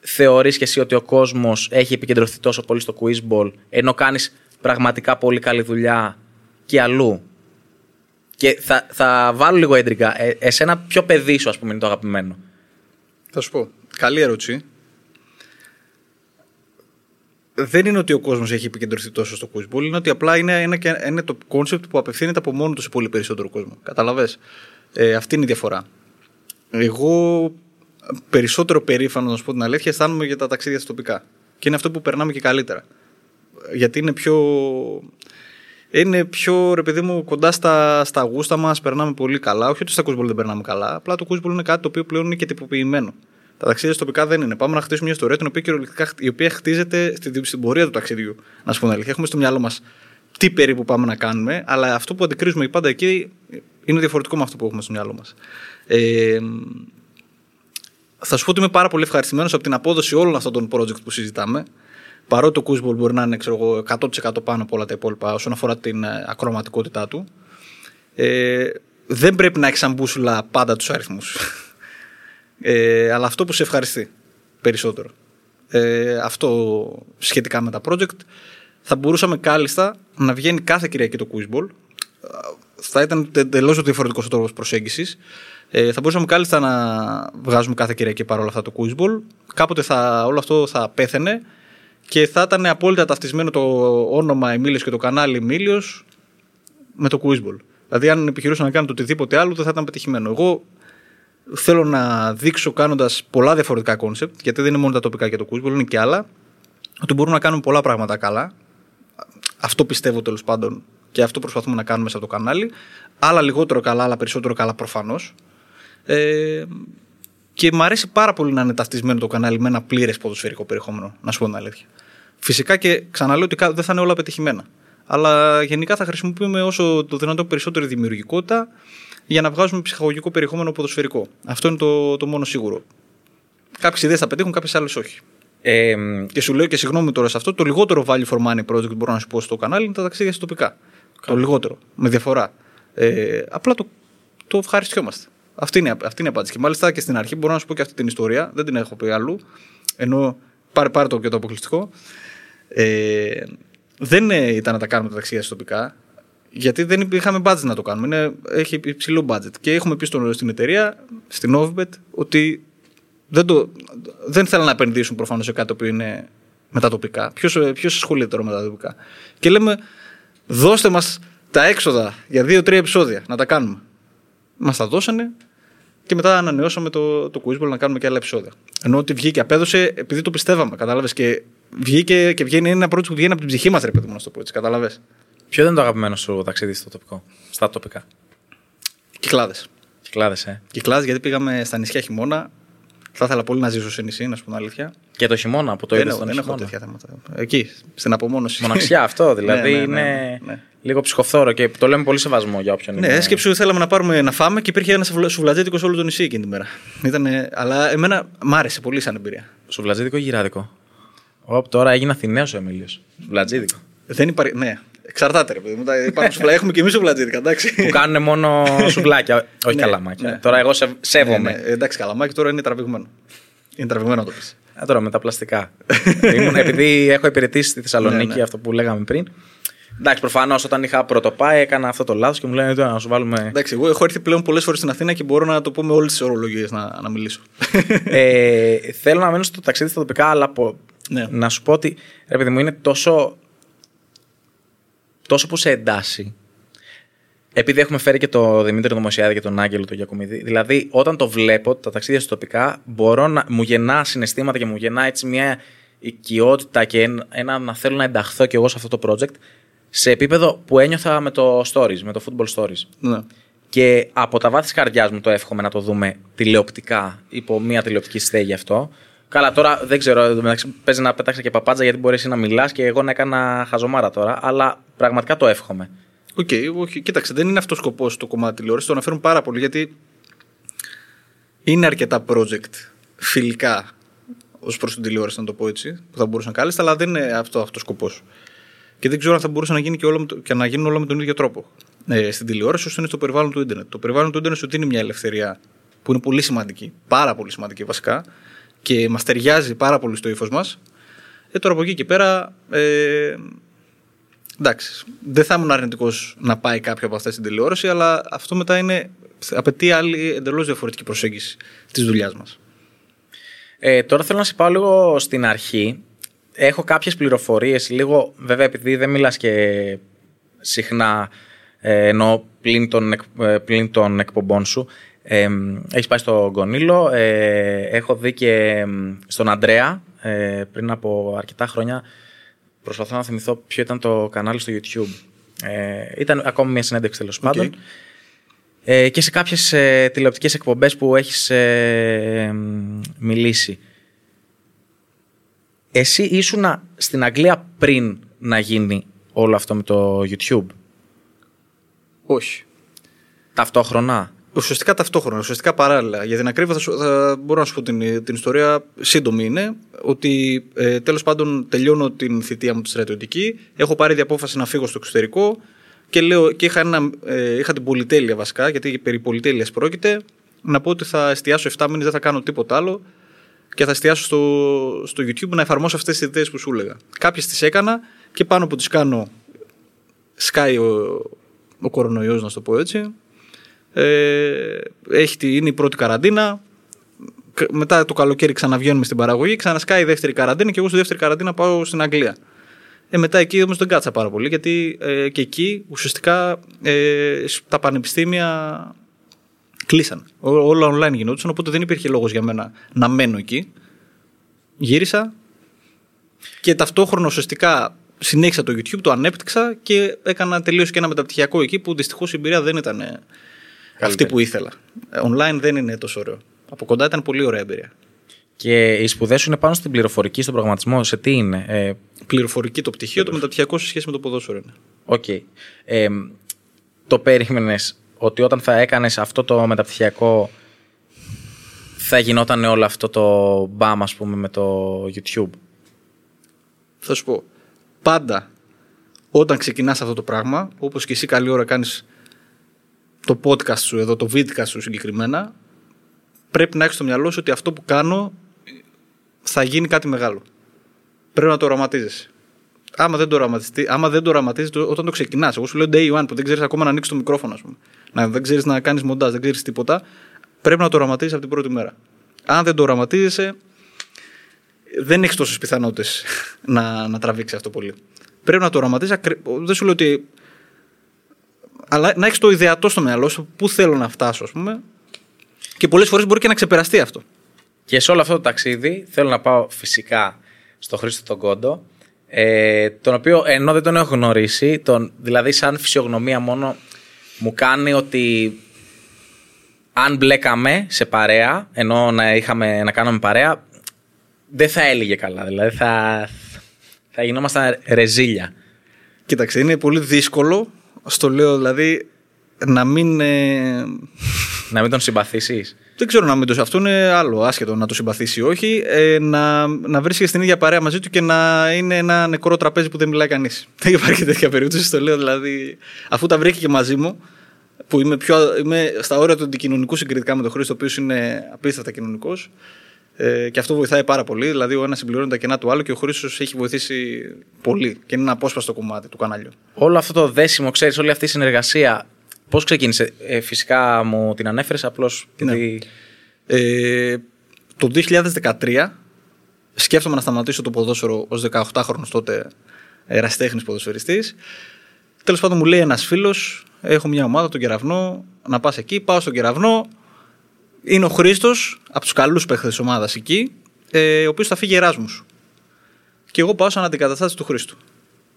θεωρείς και εσύ ότι ο κόσμος έχει επικεντρωθεί τόσο πολύ στο quizball ενώ κάνεις πραγματικά πολύ καλή δουλειά και αλλού; Και θα, θα βάλω λίγο έντρικα. Ε, εσένα ποιο παιδί σου, ας πούμε, είναι το αγαπημένο; Θα σου πω. Καλή ερώτηση. Δεν είναι ότι ο κόσμος έχει επικεντρωθεί τόσο στο quizball, είναι ότι απλά είναι, είναι, και- είναι το concept που απευθύνεται από μόνο του σε πολύ περισσότερο κόσμο. Καταλαβέ. Ε, αυτή είναι η διαφορά. Εγώ περισσότερο περήφανο, να σου πω την αλήθεια, αισθάνομαι για τα ταξίδια στα τοπικά. Και είναι αυτό που περνάμε και καλύτερα. Γιατί είναι πιο. Είναι πιο, ρε παιδί μου, κοντά στα, στα γούστα μας, περνάμε πολύ καλά. Όχι ότι στα κούσμπολ δεν περνάμε καλά. Απλά το κούσμπολ είναι κάτι το οποίο πλέον είναι και τυποποιημένο. Τα ταξίδια στα τοπικά δεν είναι. Πάμε να χτίσουμε μια ιστορία την οποία, κυριολεκτικά χτ- η οποία χτίζεται στη, στην πορεία του ταξιδιού. Να σου πω την αλήθεια. Έχουμε στο μυαλό μας τι περίπου πάμε να κάνουμε, αλλά αυτό που αντικρίζουμε πάντα εκεί είναι διαφορετικό με αυτό που έχουμε στο μυαλό μας. Ε, θα σου πω ότι είμαι πάρα πολύ ευχαριστημένος από την απόδοση όλων αυτών των project που συζητάμε. Παρότι το Quizball μπορεί να είναι ξέρω εγώ, 100% πάνω από όλα τα υπόλοιπα όσον αφορά την ε, ακροματικότητά του. Ε, δεν πρέπει να έχει σαν μπούσουλα πάντα τους αριθμούς. Ε, αλλά αυτό που σε ευχαριστεί περισσότερο. Ε, αυτό σχετικά με τα project. Θα μπορούσαμε κάλλιστα να βγαίνει κάθε Κυριακή το Quizball. Θα ήταν εντελώ διαφορετικός ο τρόπος προσέγγισης. Ε, θα μπορούσαμε κάλλιστα να βγάζουμε κάθε Κυριακή παρόλα αυτά το Quizball. Κάποτε θα, όλο αυτό θα πέθαινε και θα ήταν απόλυτα ταυτισμένο το όνομα Αιμίλιος και το κανάλι Αιμίλιος με το Quizball. Δηλαδή, αν επιχειρούσα να κάνω το οτιδήποτε άλλο, δεν θα ήταν πετυχημένο. Εγώ θέλω να δείξω κάνοντας πολλά διαφορετικά concept, γιατί δεν είναι μόνο τα τοπικά και το Quizball, είναι και άλλα, ότι μπορούμε να κάνουμε πολλά πράγματα καλά. Αυτό πιστεύω τέλος πάντων και αυτό προσπαθούμε να κάνουμε μέσα από το κανάλι. Άλλα λιγότερο καλά, άλλα περισσότερο καλά προφανώς. Ε, και μου αρέσει πάρα πολύ να είναι ταυτισμένο το κανάλι με ένα πλήρες ποδοσφαιρικό περιεχόμενο, να σου πω την αλήθεια. Φυσικά και ξαναλέω ότι κα- δεν θα είναι όλα πετυχημένα. Αλλά γενικά θα χρησιμοποιούμε όσο το δυνατόν περισσότερη δημιουργικότητα για να βγάζουμε ψυχαγωγικό περιεχόμενο ποδοσφαιρικό. Αυτό είναι το, το μόνο σίγουρο. Κάποιες ιδέες θα πετύχουν, κάποιες άλλες όχι. Ε, Και σου λέω και συγγνώμη τώρα σε αυτό, το λιγότερο value for money project που μπορώ να σου πω στο κανάλι είναι τα ταξίδια στα τοπικά. Το λιγότερο, με διαφορά. Ε, απλά το, το ευχαριστιόμαστε. Αυτή είναι, αυτή είναι η απάντηση. Και μάλιστα και στην αρχή μπορώ να σου πω και αυτή την ιστορία, δεν την έχω πει αλλού. Ενώ πάρε, πάρε το και το αποκλειστικό. Ε, δεν ε, ήταν να τα κάνουμε τα ταξίδια στα τοπικά, γιατί δεν είχαμε budget να το κάνουμε. Είναι, έχει υψηλό budget. Και έχουμε πει στον, στην εταιρεία, στην Novibet, ότι δεν, το, δεν θέλουν να επενδύσουν προφανώς σε κάτι που είναι με τα τοπικά. Ποιος ποιος ασχολείται τώρα με τα τοπικά. Και λέμε, δώστε μας τα έξοδα για δύο-τρία επεισόδια να τα κάνουμε. Μας τα δώσανε και μετά ανανεώσαμε το, το Quizball να κάνουμε και άλλα επεισόδια. Ενώ ότι βγήκε, απέδωσε επειδή το πιστεύαμε. Κατάλαβες και βγήκε και βγαίνει είναι ένα project που βγαίνει από την ψυχή μας, ρε παιδί μου, να το πω έτσι. Κατάλαβες. Ποιο ήταν το αγαπημένο σου ταξίδι στο τοπικό, στα τοπικά; Κυκλάδες. Κυκλάδες, ε. Κυκλάδες γιατί πήγαμε στα νησιά χειμώνα. Θα ήθελα πολύ να ζήσω σε νησί, να σου πω την αλήθεια. Και το χειμώνα που το δεν είδε έχω, στον δεν έχω χειμώνα. τέτοια θέματα. Εκεί, στην απομόνωση. Μοναξιά αυτό, δηλαδή Ναι, ναι, ναι, είναι ναι. λίγο ψυχοφθόρο και το λέμε πολύ σεβασμό για όποιον Ναι, είναι. σκέψου θέλαμε να πάρουμε να φάμε και υπήρχε ένας σουβλατζέτικο σε όλο το νησί εκείνη τη μέρα. Ήτανε, αλλά εμένα μ' άρεσε πολύ σαν εμπειρία. Σουβλατζίδικο ή γυράδικο; Οπ, τώρα έγινε Αθηναίος ο Εμίλιος. Σουβλατζίδικο. Δεν υπάρχει. Ναι, εξαρτάται ρε παιδί μου. Τα- υπάρχουν σουβλα- Έχουμε και εμείς σουβλατζέδικα, εντάξει. που κάνουν μόνο σουβλάκια, όχι Ναι, καλαμάκια. ναι. Τώρα εγώ σε, Ναι, σέβομαι. ναι, εντάξει, καλαμάκι τώρα είναι τραβηγμένο. Είναι τραβηγμένο να το πεις. Α, τώρα με τα πλαστικά. Ήμουν, επειδή έχω υπηρετήσει στη Θεσσαλονίκη Ναι, ναι. αυτό που λέγαμε πριν. Εντάξει, προφανώς όταν είχα πρωτοπάει έκανα αυτό το λάθος και μου λένε «Τώρα να σου βάλουμε. Εντάξει, εγώ έχω έρθει πλέον πολλές φορές στην Αθήνα και μπορώ να το πω με όλες τις ορολογίες να, να μιλήσω. ε, θέλω να μείνω στο ταξίδι στα τοπικά, αλλά πω- Ναι. να σου πω ότι ρε παιδί μου είναι τόσο. Τόσο που σε εντάσσει. Επειδή έχουμε φέρει και το Δημήτρη Δημοσιάδη και τον Άγγελο τον Γιακομιδή. Δηλαδή, όταν το βλέπω, τα ταξίδια στα τοπικά, μπορώ να μου γεννά συναισθήματα και μου γεννά έτσι μια οικειότητα και ένα, ένα να θέλω να ενταχθώ κι εγώ σε αυτό το project σε επίπεδο που ένιωθα με το stories, με το football stories. ναι. Και από τα βάθη της καρδιάς μου το εύχομαι να το δούμε τηλεοπτικά, υπό μια τηλεοπτική στέγη αυτό. Καλά, τώρα δεν ξέρω, εν τω μεταξύ παίζει να πετάξεις και παπάτζα γιατί μπορείς εσύ να μιλάς και εγώ να έκανα χαζομάρα τώρα, αλλά πραγματικά το εύχομαι. Οκ, όχι. Κοίταξε, δεν είναι αυτός ο σκοπός το κομμάτι τηλεόρασης. Το αναφέρουν πάρα πολύ γιατί είναι αρκετά project φιλικά ως προς την τηλεόραση, να το πω έτσι, που θα μπορούσαν κάλλιστα, αλλά δεν είναι αυτό αυτός ο σκοπός. Και δεν ξέρω αν θα μπορούσε να γίνει και, όλο με το- και να γίνουν όλα με τον ίδιο τρόπο. Ε, στην τηλεόραση, όσο είναι στο περιβάλλον του Ιντερνετ. Το περιβάλλον του Ιντερνετ σου δίνει μια ελευθερία που είναι πολύ σημαντική, πάρα πολύ σημαντική βασικά, και μας ταιριάζει πάρα πολύ στο ύφος μας. Ε, τώρα από εκεί και πέρα, ε, εντάξει, δεν θα ήμουν αρνητικός να πάει κάποιο από αυτά στην τηλεόραση, αλλά αυτό μετά είναι, απαιτεί άλλη εντελώς διαφορετική προσέγγιση της δουλειάς μας. Ε, τώρα θέλω να σε πάω λίγο στην αρχή. Έχω κάποιες πληροφορίες, λίγο βέβαια επειδή δεν μιλάς και συχνά ε, ενώ πλην των, εκ- ε, πλην των εκπομπών σου. Ε, έχεις πάει στον Κονίλο, ε, έχω δει και ε, στον Αντρέα ε, πριν από αρκετά χρόνια. Προσπαθώ να θυμηθώ ποιο ήταν το κανάλι στο YouTube. Ε, ήταν ακόμα μια συνέντευξη τέλος πάντων. Ε, και σε κάποιες ε, τηλεοπτικές εκπομπές που έχεις ε, μ, μιλήσει. Εσύ ήσουνα στην Αγγλία πριν να γίνει όλο αυτό με το YouTube; Όχι. Ταυτόχρονα; Ουσιαστικά ταυτόχρονα, ουσιαστικά παράλληλα. Για την ακρίβεια θα, σου- θα μπορώ να σου πω την, την ιστορία. Σύντομη είναι ότι ε, τέλος πάντων τελειώνω την θητεία μου τη στρατιωτική. Έχω πάρει την απόφαση να φύγω στο εξωτερικό και, λέω, και είχα, ένα, ε, είχα την πολυτέλεια βασικά, γιατί περί πολυτέλειας πρόκειται, να πω ότι θα εστιάσω 7 μήνες, δεν θα κάνω τίποτα άλλο και θα εστιάσω στο, στο YouTube να εφαρμόσω αυτές τις ιδέες που σου έλεγα. Κάποιες τις έκανα και πάνω που τις κάνω σκάει ο, ο κορονοϊός, να σου το πω έτσι. Ε, έχει, τη- είναι η πρώτη καραντίνα. Κα- Μετά το καλοκαίρι ξαναβγαίνουμε στην παραγωγή, ξανασκάει η δεύτερη καραντίνα και εγώ στη δεύτερη καραντίνα πάω στην Αγγλία. Ε, μετά εκεί όμως δεν κάτσα πάρα πολύ, γιατί ε, και εκεί ουσιαστικά ε, σ- τα πανεπιστήμια κλείσαν. Ό- Όλα online γινόντουσαν, οπότε δεν υπήρχε λόγος για μένα να μένω εκεί. Γύρισα και ταυτόχρονα ουσιαστικά συνέχισα το YouTube, το ανέπτυξα και έκανα τελείως και ένα μεταπτυχιακό εκεί που δυστυχώς η εμπειρία δεν ήταν ε, αυτή που ήθελα. Ε, Online δεν είναι τόσο ωραίο. Από κοντά ήταν πολύ ωραία εμπειρία. Και οι σπουδές σου είναι πάνω στην πληροφορική, στον προγραμματισμό. Σε τι είναι; Ε, Πληροφορική το πτυχίο, το μεταπτυχιακό σε σχέση με το ποδόσφαιρο είναι. Οκ. Ε, το περίμενες ότι όταν θα έκανες αυτό το μεταπτυχιακό θα γινόταν όλο αυτό το μπαμ, ας πούμε, με το YouTube; Θα σου πω. Πάντα όταν ξεκινάς αυτό το πράγμα, όπως και εσύ καλή ώρα κάνεις το podcast σου εδώ, το video σου συγκεκριμένα, πρέπει να έχεις στο μυαλό σου ότι αυτό που κάνω θα γίνει κάτι μεγάλο. Πρέπει να το οραματίζεσαι. Άμα δεν το οραματιστεί, άμα δεν το οραματίζεις όταν το ξεκινάς, εγώ σου λέω day one που δεν ξέρεις ακόμα να ανοίξεις το μικρόφωνο, ας πούμε. Να, δεν ξέρεις να κάνεις μοντάζ, δεν ξέρεις τίποτα. Πρέπει να το οραματίζεις από την πρώτη μέρα. Αν δεν το οραματίζεσαι, δεν έχεις τόσες πιθανότητες να, να τραβήξεις αυτό πολύ. Πρέπει να το οραματίζεις. Δεν σου λέω ότι. Αλλά να έχεις το ιδεατό στο μυαλό σου, πού θέλω να φτάσω, ας πούμε. Και πολλές φορές μπορεί και να ξεπεραστεί αυτό. Και σε όλο αυτό το ταξίδι θέλω να πάω φυσικά στο Χρήστο τον Κόντο, ε, τον οποίο ενώ δεν τον έχω γνωρίσει, τον, δηλαδή σαν φυσιογνωμία μόνο μου κάνει ότι αν μπλέκαμε σε παρέα, ενώ να, είχαμε, να κάναμε παρέα, δεν θα έλεγε καλά. Δηλαδή θα, θα γινόμασταν ρεζίλια. Κοίταξε, είναι πολύ δύσκολο, στο λέω δηλαδή, να μην... Ε... να μην τον συμπαθήσεις. Δεν ξέρω να μην το. Αυτό είναι άλλο, άσχετο να το συμπαθήσει ή όχι. Ε, να, να βρίσκεται στην ίδια παρέα μαζί του και να είναι ένα νεκρό τραπέζι που δεν μιλάει κανείς. Δεν υπάρχει τέτοια περίπτωση. Το λέω δηλαδή. Αφού τα βρήκε και μαζί μου, που είμαι, πιο, είμαι στα όρια του αντικοινωνικού συγκριτικά με τον Χρήστο, ο οποίος είναι απίστευτα κοινωνικός. Ε, και αυτό βοηθάει πάρα πολύ. Δηλαδή, ο ένας συμπληρώνει τα κενά του άλλου και ο Χρήστο έχει βοηθήσει πολύ και είναι ένα απόσπαστο κομμάτι του καναλιού. Όλο αυτό το δέσιμο, ξέρεις, όλη αυτή η συνεργασία Πώς ξεκίνησε, ε, Φυσικά μου την ανέφερες απλώς. Ναι. Ε, το 2013 σκέφτομαι να σταματήσω το ποδόσφαιρο ως 18χρονο τότε εραστέχνη ποδοσφαιριστής. Τέλος πάντων, μου λέει ένας φίλος: Έχω μια ομάδα, τον κεραυνό, να πας εκεί. Πάω στον κεραυνό. Είναι ο Χρήστος, από τους καλούς παίχτες της ομάδας εκεί, ε, ο οποίος θα φύγει Εράσμους. Και εγώ πάω σαν αντικαταστάτης του Χρήστου.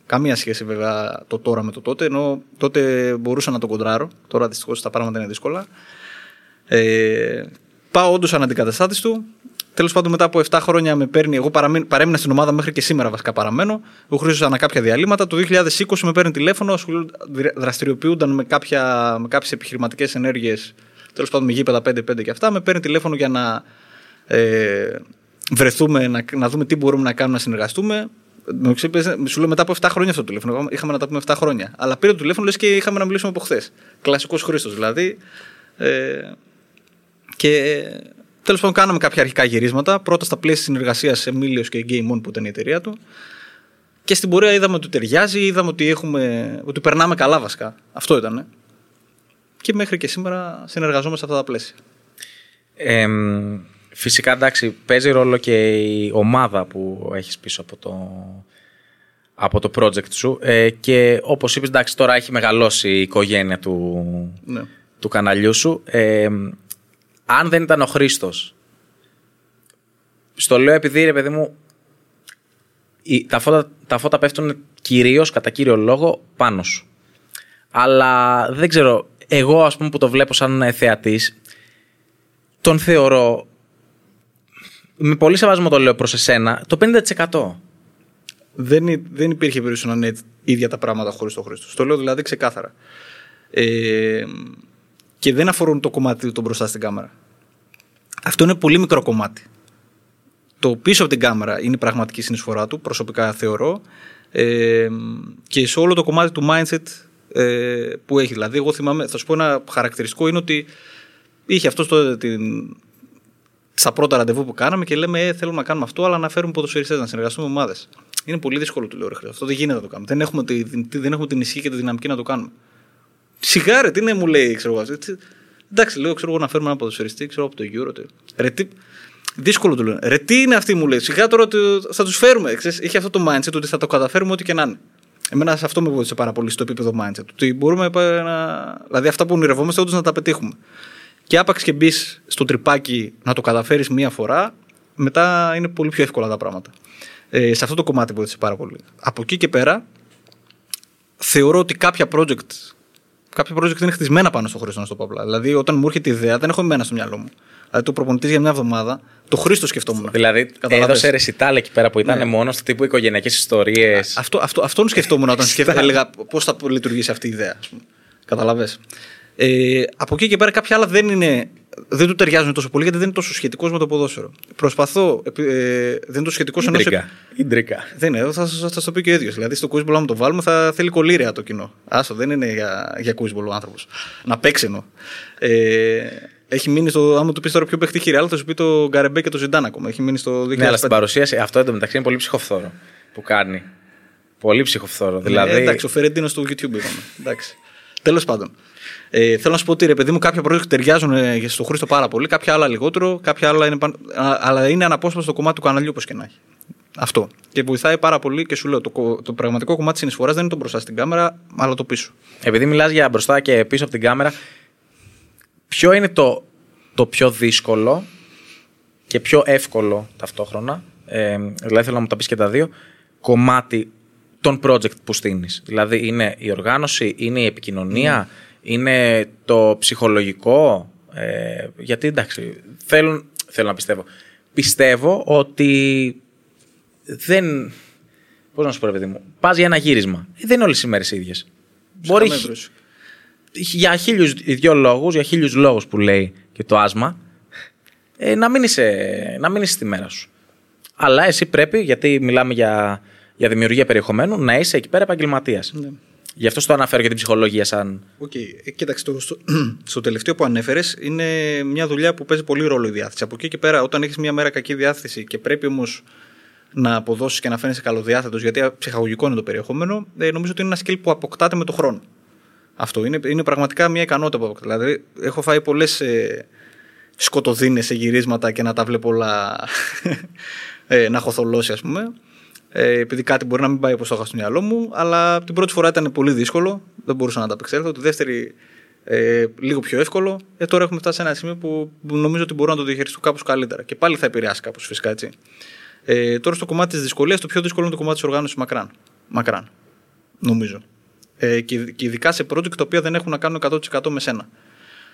Καμία σχέση βέβαια το τώρα με το τότε, ενώ τότε μπορούσα να τον κοντράρω. Τώρα δυστυχώς τα πράγματα είναι δύσκολα. Ε, πάω όντως σαν αντικαταστάτης του. Τέλος πάντων, μετά από 7 χρόνια με παίρνει. Εγώ παρέμεινα στην ομάδα μέχρι και σήμερα βασικά παραμένω. Ο Χρήσο ανά κάποια διαλύματα. Το 2020 με παίρνει τηλέφωνο, δραστηριοποιούνταν με, κάποια, με κάποιες επιχειρηματικές ενέργειες. Τέλος πάντων, με γήπεδα 5-5 και αυτά. Με παίρνει τηλέφωνο για να ε, βρεθούμε, να, να δούμε τι μπορούμε να κάνουμε να συνεργαστούμε. Σου λέω μετά από 7 χρόνια αυτό το τηλέφωνο. Είχαμε να τα πούμε 7 χρόνια. Αλλά πήρε το τηλέφωνο λες και είχαμε να μιλήσουμε από χθες. Κλασικός Χρήστος δηλαδή. Ε, και τέλος πάντων κάναμε κάποια αρχικά γυρίσματα. Πρώτα στα πλαίσια συνεργασίας σε Μίλιο και Game On που ήταν η εταιρεία του. Και στην πορεία είδαμε ότι ταιριάζει, είδαμε ότι, έχουμε, ότι περνάμε καλά βασικά. Αυτό ήταν. Και μέχρι και σήμερα συνεργαζόμαστε σε αυτά τα πλαίσια. Ε, Φυσικά εντάξει, παίζει ρόλο και η ομάδα που έχεις πίσω από το, από το project σου ε, και όπως είπες εντάξει τώρα έχει μεγαλώσει η οικογένεια του, ναι. του καναλιού σου. Ε, αν δεν ήταν ο Χρήστος, στο λέω επειδή ρε παιδί μου τα φώτα, τα φώτα πέφτουν κυρίως κατά κύριο λόγο πάνω σου. Αλλά δεν ξέρω, εγώ ας πούμε που το βλέπω σαν θεατής, τον θεωρώ με πολύ σεβασμό το λέω προς εσένα, το 50%. Δεν, δεν υπήρχε περίπτωση να είναι ίδια τα πράγματα χωρίς το Χρήστο. Το λέω δηλαδή ξεκάθαρα. Ε, και δεν αφορούν το κομμάτι του μπροστά στην κάμερα. Αυτό είναι πολύ μικρό κομμάτι. Το πίσω από την κάμερα είναι η πραγματική συνεισφορά του, προσωπικά θεωρώ. Ε, και σε όλο το κομμάτι του mindset ε, που έχει. Δηλαδή, εγώ θυμάμαι, θα σου πω ένα χαρακτηριστικό είναι ότι είχε αυτό το, την, στα πρώτα ραντεβού που κάναμε και λέμε ε, θέλουμε να κάνουμε αυτό, αλλά να φέρουμε ποδοσφαιριστές, να συνεργαστούμε με ομάδες. Είναι πολύ δύσκολο του λέω Αυτό δεν γίνεται να το κάνουμε. Δεν έχουμε, τη, δεν έχουμε την ισχύ και τη δυναμική να το κάνουμε. Σιγάρε, τι είναι, μου λέει, ξέρω εγώ. Εντάξει, λέω, ξέρω εγώ να φέρουμε ένα ποδοσφαιριστή, ξέρω από το Euro. Ρε, τι, δύσκολο του λέω. Ρε, τι είναι αυτή, μου λέει. Σιγά τώρα θα τους φέρουμε. Ξέρεις, είχε αυτό το mindset ότι θα το καταφέρουμε ό,τι και να είναι. Εμένα σε αυτό με βοήθησε πάρα πολύ στο επίπεδο mindset. Ότι μπορούμε να. Δηλαδή αυτά που ονειρευόμαστε όντως να τα πετύχουμε και άπαξ και μπεις στο τρυπάκι να το καταφέρεις μία φορά, μετά είναι πολύ πιο εύκολα τα πράγματα. Ε, σε αυτό το κομμάτι βοήθησε πάρα πολύ. Από εκεί και πέρα, θεωρώ ότι κάποια project, κάποια project είναι χτισμένα πάνω στο Χρήστο, να το πω απλά. Δηλαδή, όταν μου έρχεται η ιδέα, δεν έχω εμένα στο μυαλό μου. Δηλαδή, το προπονητής για μια εβδομάδα, το Χρήστο σκεφτόμουν. Δηλαδή, έδωσε ρεσιτάλ εκεί πέρα που ήταν ναι. μόνος στο τύπου οικογενειακές ιστορίες. Αυτό, αυτό, αυτόν σκεφτόμουν όταν σκέφτηκα, έλεγα πώς θα λειτουργήσει αυτή η ιδέα. Καταλαβέ. Ε, από εκεί και πέρα κάποια άλλα δεν είναι δεν του ταιριάζουν τόσο πολύ γιατί δεν είναι τόσο σχετικός με το ποδόσφαιρο. Προσπαθώ. Ε, δεν είναι τόσο σχετικός ενώ. Ιντρικα. Ιντρικα. Δεν είναι, θα σας το πει και ο ίδιος. Δηλαδή στο Quizball, άμα το βάλουμε, θα θέλει κολλήρια το κοινό. Άσο, δεν είναι για, για Quizball ο άνθρωπος. Να παίξει εννοώ. Ε, έχει μείνει στο. Άμα του πεις τώρα ποιο παίχτη χειριά, θα σου πει το Γκαρεμπέ και το Ζιντάν ακόμα. Έχει μείνει στο 2005. Ναι, αλλά στην παρουσίαση αυτό εντωμεταξύ είναι πολύ ψυχοφθόρο που κάνει. Πολύ ψυχοφθόρο. Ναι, Δηλαδή. εντάξει, ο Φερέντινο στο YouTube είπαμε. Εντάξει. Τέλος πάντων. Ε, θέλω να σου πω ότι ρε παιδί μου, κάποια project ταιριάζουν ε, στο Χρήστο πάρα πολύ, κάποια άλλα λιγότερο, κάποια άλλα είναι, παν- α- αλλά είναι αναπόσπαστο το κομμάτι του καναλιού όπως και να έχει. Αυτό. Και βοηθάει πάρα πολύ και σου λέω: το, κο- το πραγματικό κομμάτι της συνεισφοράς δεν είναι το μπροστά στην κάμερα, αλλά το πίσω. Επειδή μιλάς για μπροστά και πίσω από την κάμερα, ποιο είναι το, το πιο δύσκολο και πιο εύκολο ταυτόχρονα, ε, δηλαδή θέλω να μου τα πεις και τα δύο, κομμάτι των project που στείνεις. Δηλαδή είναι η οργάνωση, είναι η επικοινωνία, είναι το ψυχολογικό, ε, γιατί εντάξει, θέλουν, θέλω να πιστεύω. Πιστεύω ότι δεν... Πώς να σου πω ρε παιδί μου, πας για ένα γύρισμα. Ε, δεν είναι όλες οι μέρες ίδιες. Μπορεί Καμία περίπτωση. Για χίλιους δυο λόγους, για χίλιους λόγους που λέει και το άσμα, ε, να, μην είσαι, να μην είσαι στη μέρα σου. Αλλά εσύ πρέπει, γιατί μιλάμε για, για δημιουργία περιεχομένου, να είσαι εκεί πέρα επαγγελματίας. Ναι. Γι' αυτό στο αναφέρω για την ψυχολογία σαν. Οκ. Ε, κοίταξε, το, στο, στο τελευταίο που ανέφερες είναι μια δουλειά που παίζει πολύ ρόλο η διάθεση. Από εκεί και πέρα, όταν έχεις μια μέρα κακή διάθεση και πρέπει όμως να αποδώσεις και να φαίνεσαι καλοδιάθετος, γιατί ψυχαγωγικό είναι το περιεχόμενο, ε, νομίζω ότι είναι ένα skill που αποκτάται με το χρόνο. Αυτό είναι, είναι πραγματικά μια ικανότητα που αποκτά. Δηλαδή, έχω φάει πολλές ε, σκοτωδίνες σε γυρίσματα και να τα βλέπω όλα ε, να έχω θολώσει, ας πούμε. Ε, επειδή κάτι μπορεί να μην πάει όπως το είχα στο μυαλό μου, αλλά την πρώτη φορά ήταν πολύ δύσκολο, δεν μπορούσα να τα απεξέλθω. Τη δεύτερη ε, λίγο πιο εύκολο. Ε, τώρα έχουμε φτάσει σε ένα σημείο που που νομίζω ότι μπορώ να το διαχειριστώ κάπως καλύτερα. Και πάλι θα επηρεάσει κάπως φυσικά έτσι. Ε, τώρα στο κομμάτι της δυσκολίας, το πιο δύσκολο είναι το κομμάτι της οργάνωσης μακράν. Μακράν. Νομίζω. Ε, και, και ειδικά σε project τα οποία δεν έχουν να κάνουν 100% με σένα.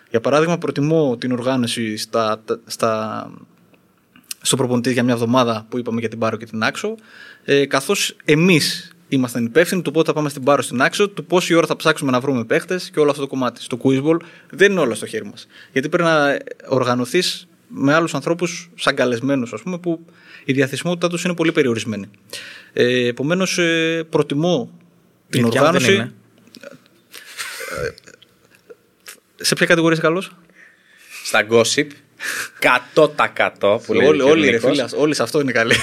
Για παράδειγμα, προτιμώ την οργάνωση στα, στα, στο προπονητή για μια εβδομάδα που είπαμε για την Πάρο και την Άξο, ε, καθώς εμείς ήμασταν υπεύθυνοι του πότε θα πάμε στην Πάρο στην Άξο, του πόση ώρα θα ψάξουμε να βρούμε παίχτες και όλο αυτό το κομμάτι. Στο Quizball δεν είναι όλα στο χέρι μας. Γιατί πρέπει να οργανωθείς με άλλους ανθρώπους σαν καλεσμένους, ας πούμε, που η διαθεσιμότητά τους είναι πολύ περιορισμένη. Ε, Επομένως, ε, προτιμώ την Η δικιά μου δεν οργάνωση. είναι. Σε ποια κατηγορία είσαι καλός; Στα gossip, 100% που λέει. Όλοι, ο όλοι, ρε Νίκος. φίλες, όλοι σε αυτό είναι καλοί.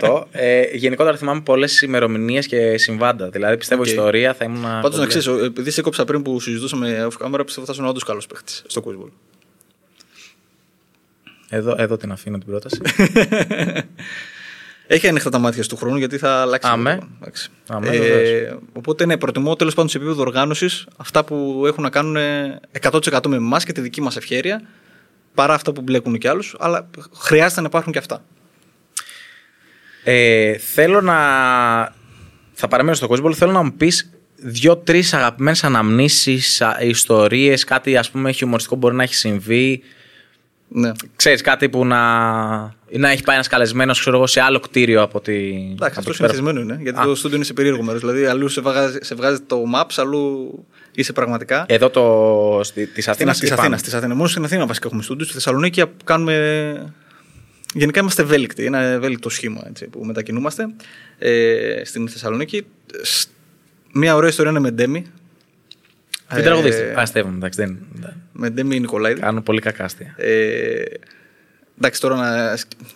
100%. ε, γενικότερα θυμάμαι πολλές ημερομηνίες και συμβάντα. Δηλαδή πιστεύω Οκ. ιστορία θα ήμουν. Πάντως να πολύ- ξέρει, επειδή σε κόψα πριν που συζητούσαμε off camera, πιστεύω θα ήσουν όντως καλός παίχτης στο Quizball. Εδώ, εδώ την αφήνω την πρόταση. Έχει ανοιχτά τα μάτια του χρόνου γιατί θα αλλάξει. Αμέ. λίγο. Εντάξει. Αμέ, Ε, βεβαίως. οπότε ναι, προτιμώ τέλος πάντων σε επίπεδο οργάνωσης αυτά που έχουν να κάνουν ε, 100% με εμάς και τη δική μας ευχέρεια παρά αυτά που μπλέκουν και άλλους, αλλά χρειάζεται να υπάρχουν και αυτά. Ε, θέλω να. Θα παραμένω στο Quizball. Θέλω να μου πεις δύο-τρεις αγαπημένες αναμνήσεις, ιστορίες, κάτι ας πούμε χιουμοριστικό μπορεί να έχει συμβεί. Ναι. Ξέρεις κάτι που να, να έχει πάει ένας καλεσμένος σε άλλο κτίριο από τη. Εντάξει, από αυτός εκεί πέρα. συνηθισμένο είναι. Γιατί Α. το στούντιο είναι σε περίεργο μέρος. Δηλαδή, αλλού σε, βγάζει, σε βγάζει το maps, αλλού είσαι πραγματικά. Εδώ το. Της Αθήνας. Της Αθήνας. Της Αθήνας. Μόνο στην Αθήνα βασικά έχουμε στούντιο. Στη Θεσσαλονίκη κάνουμε. Γενικά είμαστε ευέλικτοι. Ένα ευέλικτο σχήμα έτσι, που μετακινούμαστε. Ε, στην Θεσσαλονίκη. Σ- Μια ωραία ιστορία είναι με Ντέμι. Την Ε, τραγουδίστρια. Αστεύομαι, εντάξει. Δεν, δεν- Με Ντέμι Νικολάηδη. Κάνω πολύ κακά αστεία. Ε, εντάξει, τώρα να,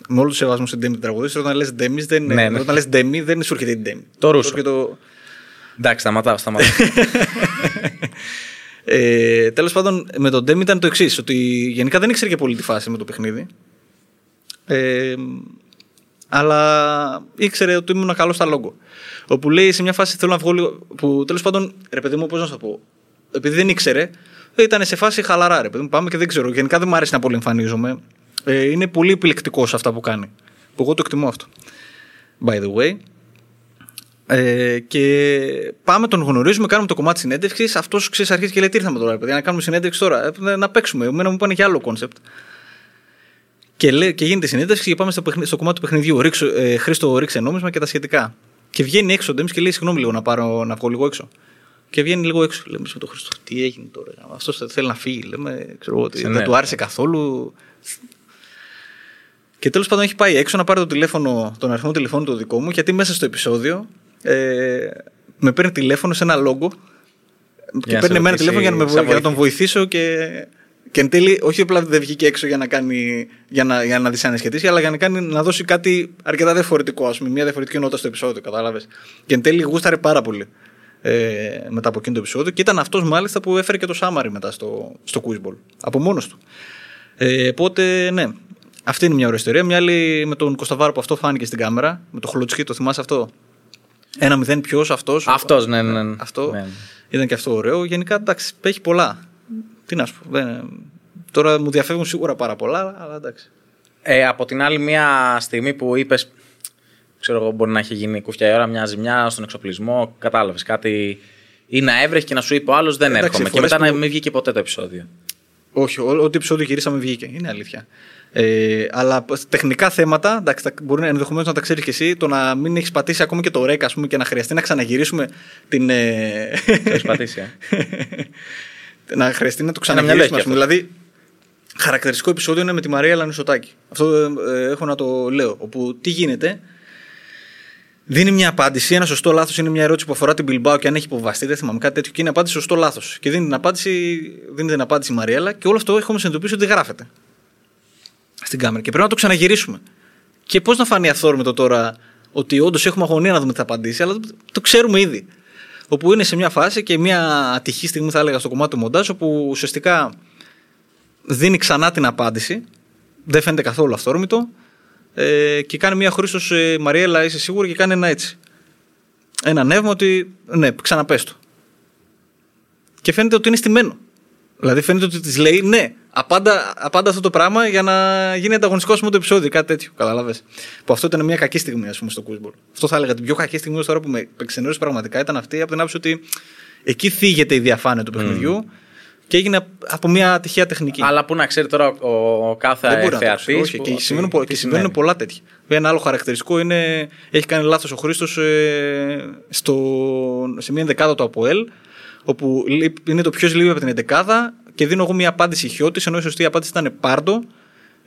με όλο το σεβασμό στην Ντέμι την τραγουδίστρια, όταν λες Ντέμις, δεν, Ναι, ναι. όταν λες Ντέμι, δεν σου έρχεται η Ντέμι. Το Ρούσο. Σου έρχεται το, Εντάξει, σταματάω, σταματάω. Ε, Τέλος πάντων, με τον Ντέμι ήταν το εξής: Ότι γενικά δεν ήξερε και πολύ τη φάση με το παιχνίδι. Ε, αλλά ήξερε ότι ήμουν καλός στα logo. Όπου λέει σε μια φάση θέλω να βγω λίγο. που τέλος πάντων, ρε παιδί μου, πώς να σου το πω. Επειδή δεν ήξερε, ήταν σε φάση χαλαρά, ρε παιδί μου. Πάμε και δεν ξέρω. Γενικά δεν μου αρέσει να πολύ εμφανίζομαι. Ε, είναι πολύ επιλεκτικός σε αυτά που κάνει. Που εγώ το εκτιμώ αυτό. By the way. Ε, και πάμε, τον γνωρίζουμε, κάνουμε το κομμάτι συνέντευξης. Αυτός ξέρεις, αρχίζει και λέει: Τι ήρθαμε τώρα, ρε παιδιά, να κάνουμε συνέντευξη τώρα; Ε, να παίξουμε. Εμένα μου είπαν για άλλο concept. Και, λέει, και γίνεται συνέντευξη και πάμε στο, παιχνι- στο κομμάτι του παιχνιδιού. Ρίξω, ε, Χρήστο, ρίξε νόμισμα και τα σχετικά. Και βγαίνει έξω ο Ντέμις και λέει: Συγγνώμη λίγο να, πάρω, να βγω λίγο έξω. Και βγαίνει λίγο έξω. Λέμε με τον Χριστό, τι έγινε τώρα. Αυτός θέλει να φύγει. Λέμε, ξέρω, ότι Σε δεν ναι. του άρεσε καθόλου. Και τέλος πάντων έχει πάει έξω να πάρει το τηλέφωνο, τον αριθμό τηλεφώνου του δικό μου, γιατί μέσα στο επεισόδιο ε, με παίρνει τηλέφωνο σε ένα λόγο. Και να παίρνει σε εμένα ρωτήσει, τηλέφωνο για να, με, σε βοη- για να τον βοήθη. βοηθήσω και, και εν τέλει, όχι απλά δεν βγήκε έξω για να κάνει, για να, για να δυσανεσχετήσει, αλλά για να, κάνει, να δώσει κάτι αρκετά διαφορετικό, ας πούμε, μια διαφορετική νότα στο επεισόδιο, κατάλαβες. Και εν τέλει γούσταρε πάρα πολύ ε, μετά από εκείνο το επεισόδιο και ήταν αυτός μάλιστα που έφερε και το Σάμαρι μετά στο, στο Quizball. Από μόνος του. Ε, οπότε, ναι. Αυτή είναι μια ωραία ιστορία. Μια άλλη με τον Κωνσταβάρο που αυτό φάνηκε στην κάμερα. Με το Χλωτσκι, το θυμάσαι αυτό; Ένα μηδέν ποιος, αυτός. Αυτός, ναι, ναι, ναι. Αυτό Ναι. ήταν και αυτό ωραίο. Γενικά, εντάξει, έχει πολλά. Τι να σου πω. δεν- Τώρα μου διαφεύγουν σίγουρα πάρα πολλά, αλλά εντάξει. Ε, από την άλλη, μια στιγμή που είπες, ξέρω εγώ, μπορεί να έχει γίνει κουφιά η ώρα, μια ζημιά στον εξοπλισμό, κατάλαβες κάτι. Ή να έβρεχε και να σου είπε ο άλλος δεν Εντάξει, έρχομαι. Και φορές μετά που- να μην βγήκε ποτέ το επεισόδιο. Όχι, ό- ό,τι επεισόδιο γυρίσαμε βγήκε. Είναι αλήθεια. Ε, αλλά π- τεχνικά θέματα, εντάξει, τα- μπορεί ενδεχομένως να τα ξέρεις και εσύ, το να μην έχεις πατήσει ακόμα και το ρεκ, ας πούμε, και να χρειαστεί να ξαναγυρίσουμε την. Ε... Το έχεις πατήσει, ε. να χρειαστεί να το Ένα μυαλό ξαναγυρίσουμε. έχει ας πούμε. Δηλαδή, χαρακτηριστικό επεισόδιο είναι με τη Μαρία Λανισοτάκη. Αυτό ε, έχω να το λέω. Όπου τι γίνεται, δίνει μια απάντηση, ένα σωστό λάθος είναι μια ερώτηση που αφορά την Bilbao και αν έχει υποβαστεί, δεν θυμάμαι κάτι τέτοιο, και είναι απάντηση σωστό λάθος. Και δίνει την απάντηση, δίνει την απάντηση η Μαριέλα και όλο αυτό έχουμε συνειδητοποιήσει ότι δεν γράφεται στην κάμερα. Και πρέπει να το ξαναγυρίσουμε. Και πώς να φανεί αυθόρμητο τώρα ότι όντως έχουμε αγωνία να δούμε τις θα απαντήσεις, αλλά το ξέρουμε ήδη. Όπου είναι σε μια φάση και μια ατυχή στιγμή, θα έλεγα, στο κομμάτι του μοντάζ, όπου ουσιαστικά δίνει ξανά την απάντηση. Δεν φαίνεται καθόλου αυθόρμητο. Ε, και κάνει μια Χρήστο ε, Μαριέλα, είσαι σίγουρη, και κάνει ένα έτσι. Ένα νεύμα ότι ναι, ξαναπες το. Και φαίνεται ότι είναι στημένο. Δηλαδή φαίνεται ότι της λέει ναι, απάντα, απάντα αυτό το πράγμα για να γίνει ανταγωνιστικός ας πούμε, το επεισόδιο, κάτι τέτοιο. Καταλαβέ. Που αυτό ήταν μια κακή στιγμή, ας πούμε, στο Quizball. Αυτό θα έλεγα. Την πιο κακή στιγμή ως τώρα που με εξενέρωσε πραγματικά ήταν αυτή από την άποψη ότι εκεί θίγεται η διαφάνεια του παιχνιδιού και έγινε από μια τυχαία τεχνική. Αλλά πού να ξέρει τώρα ο, ο κάθε Δεν μπορεί να το θεατή. ξέρει. Όχι, και, συμβαίνουν, πο- και συμβαίνουν πολλά τέτοια. Ένα άλλο χαρακτηριστικό είναι έχει κάνει λάθος ο Χρήστος ε, στο- σε μια ενδεκάδα του ΑΠΟΕΛ, όπου λείπ- είναι το ποιος λείπει από την ενδεκάδα και δίνω εγώ μια απάντηση χιώτης, ενώ η σωστή απάντηση ήταν πάρτο.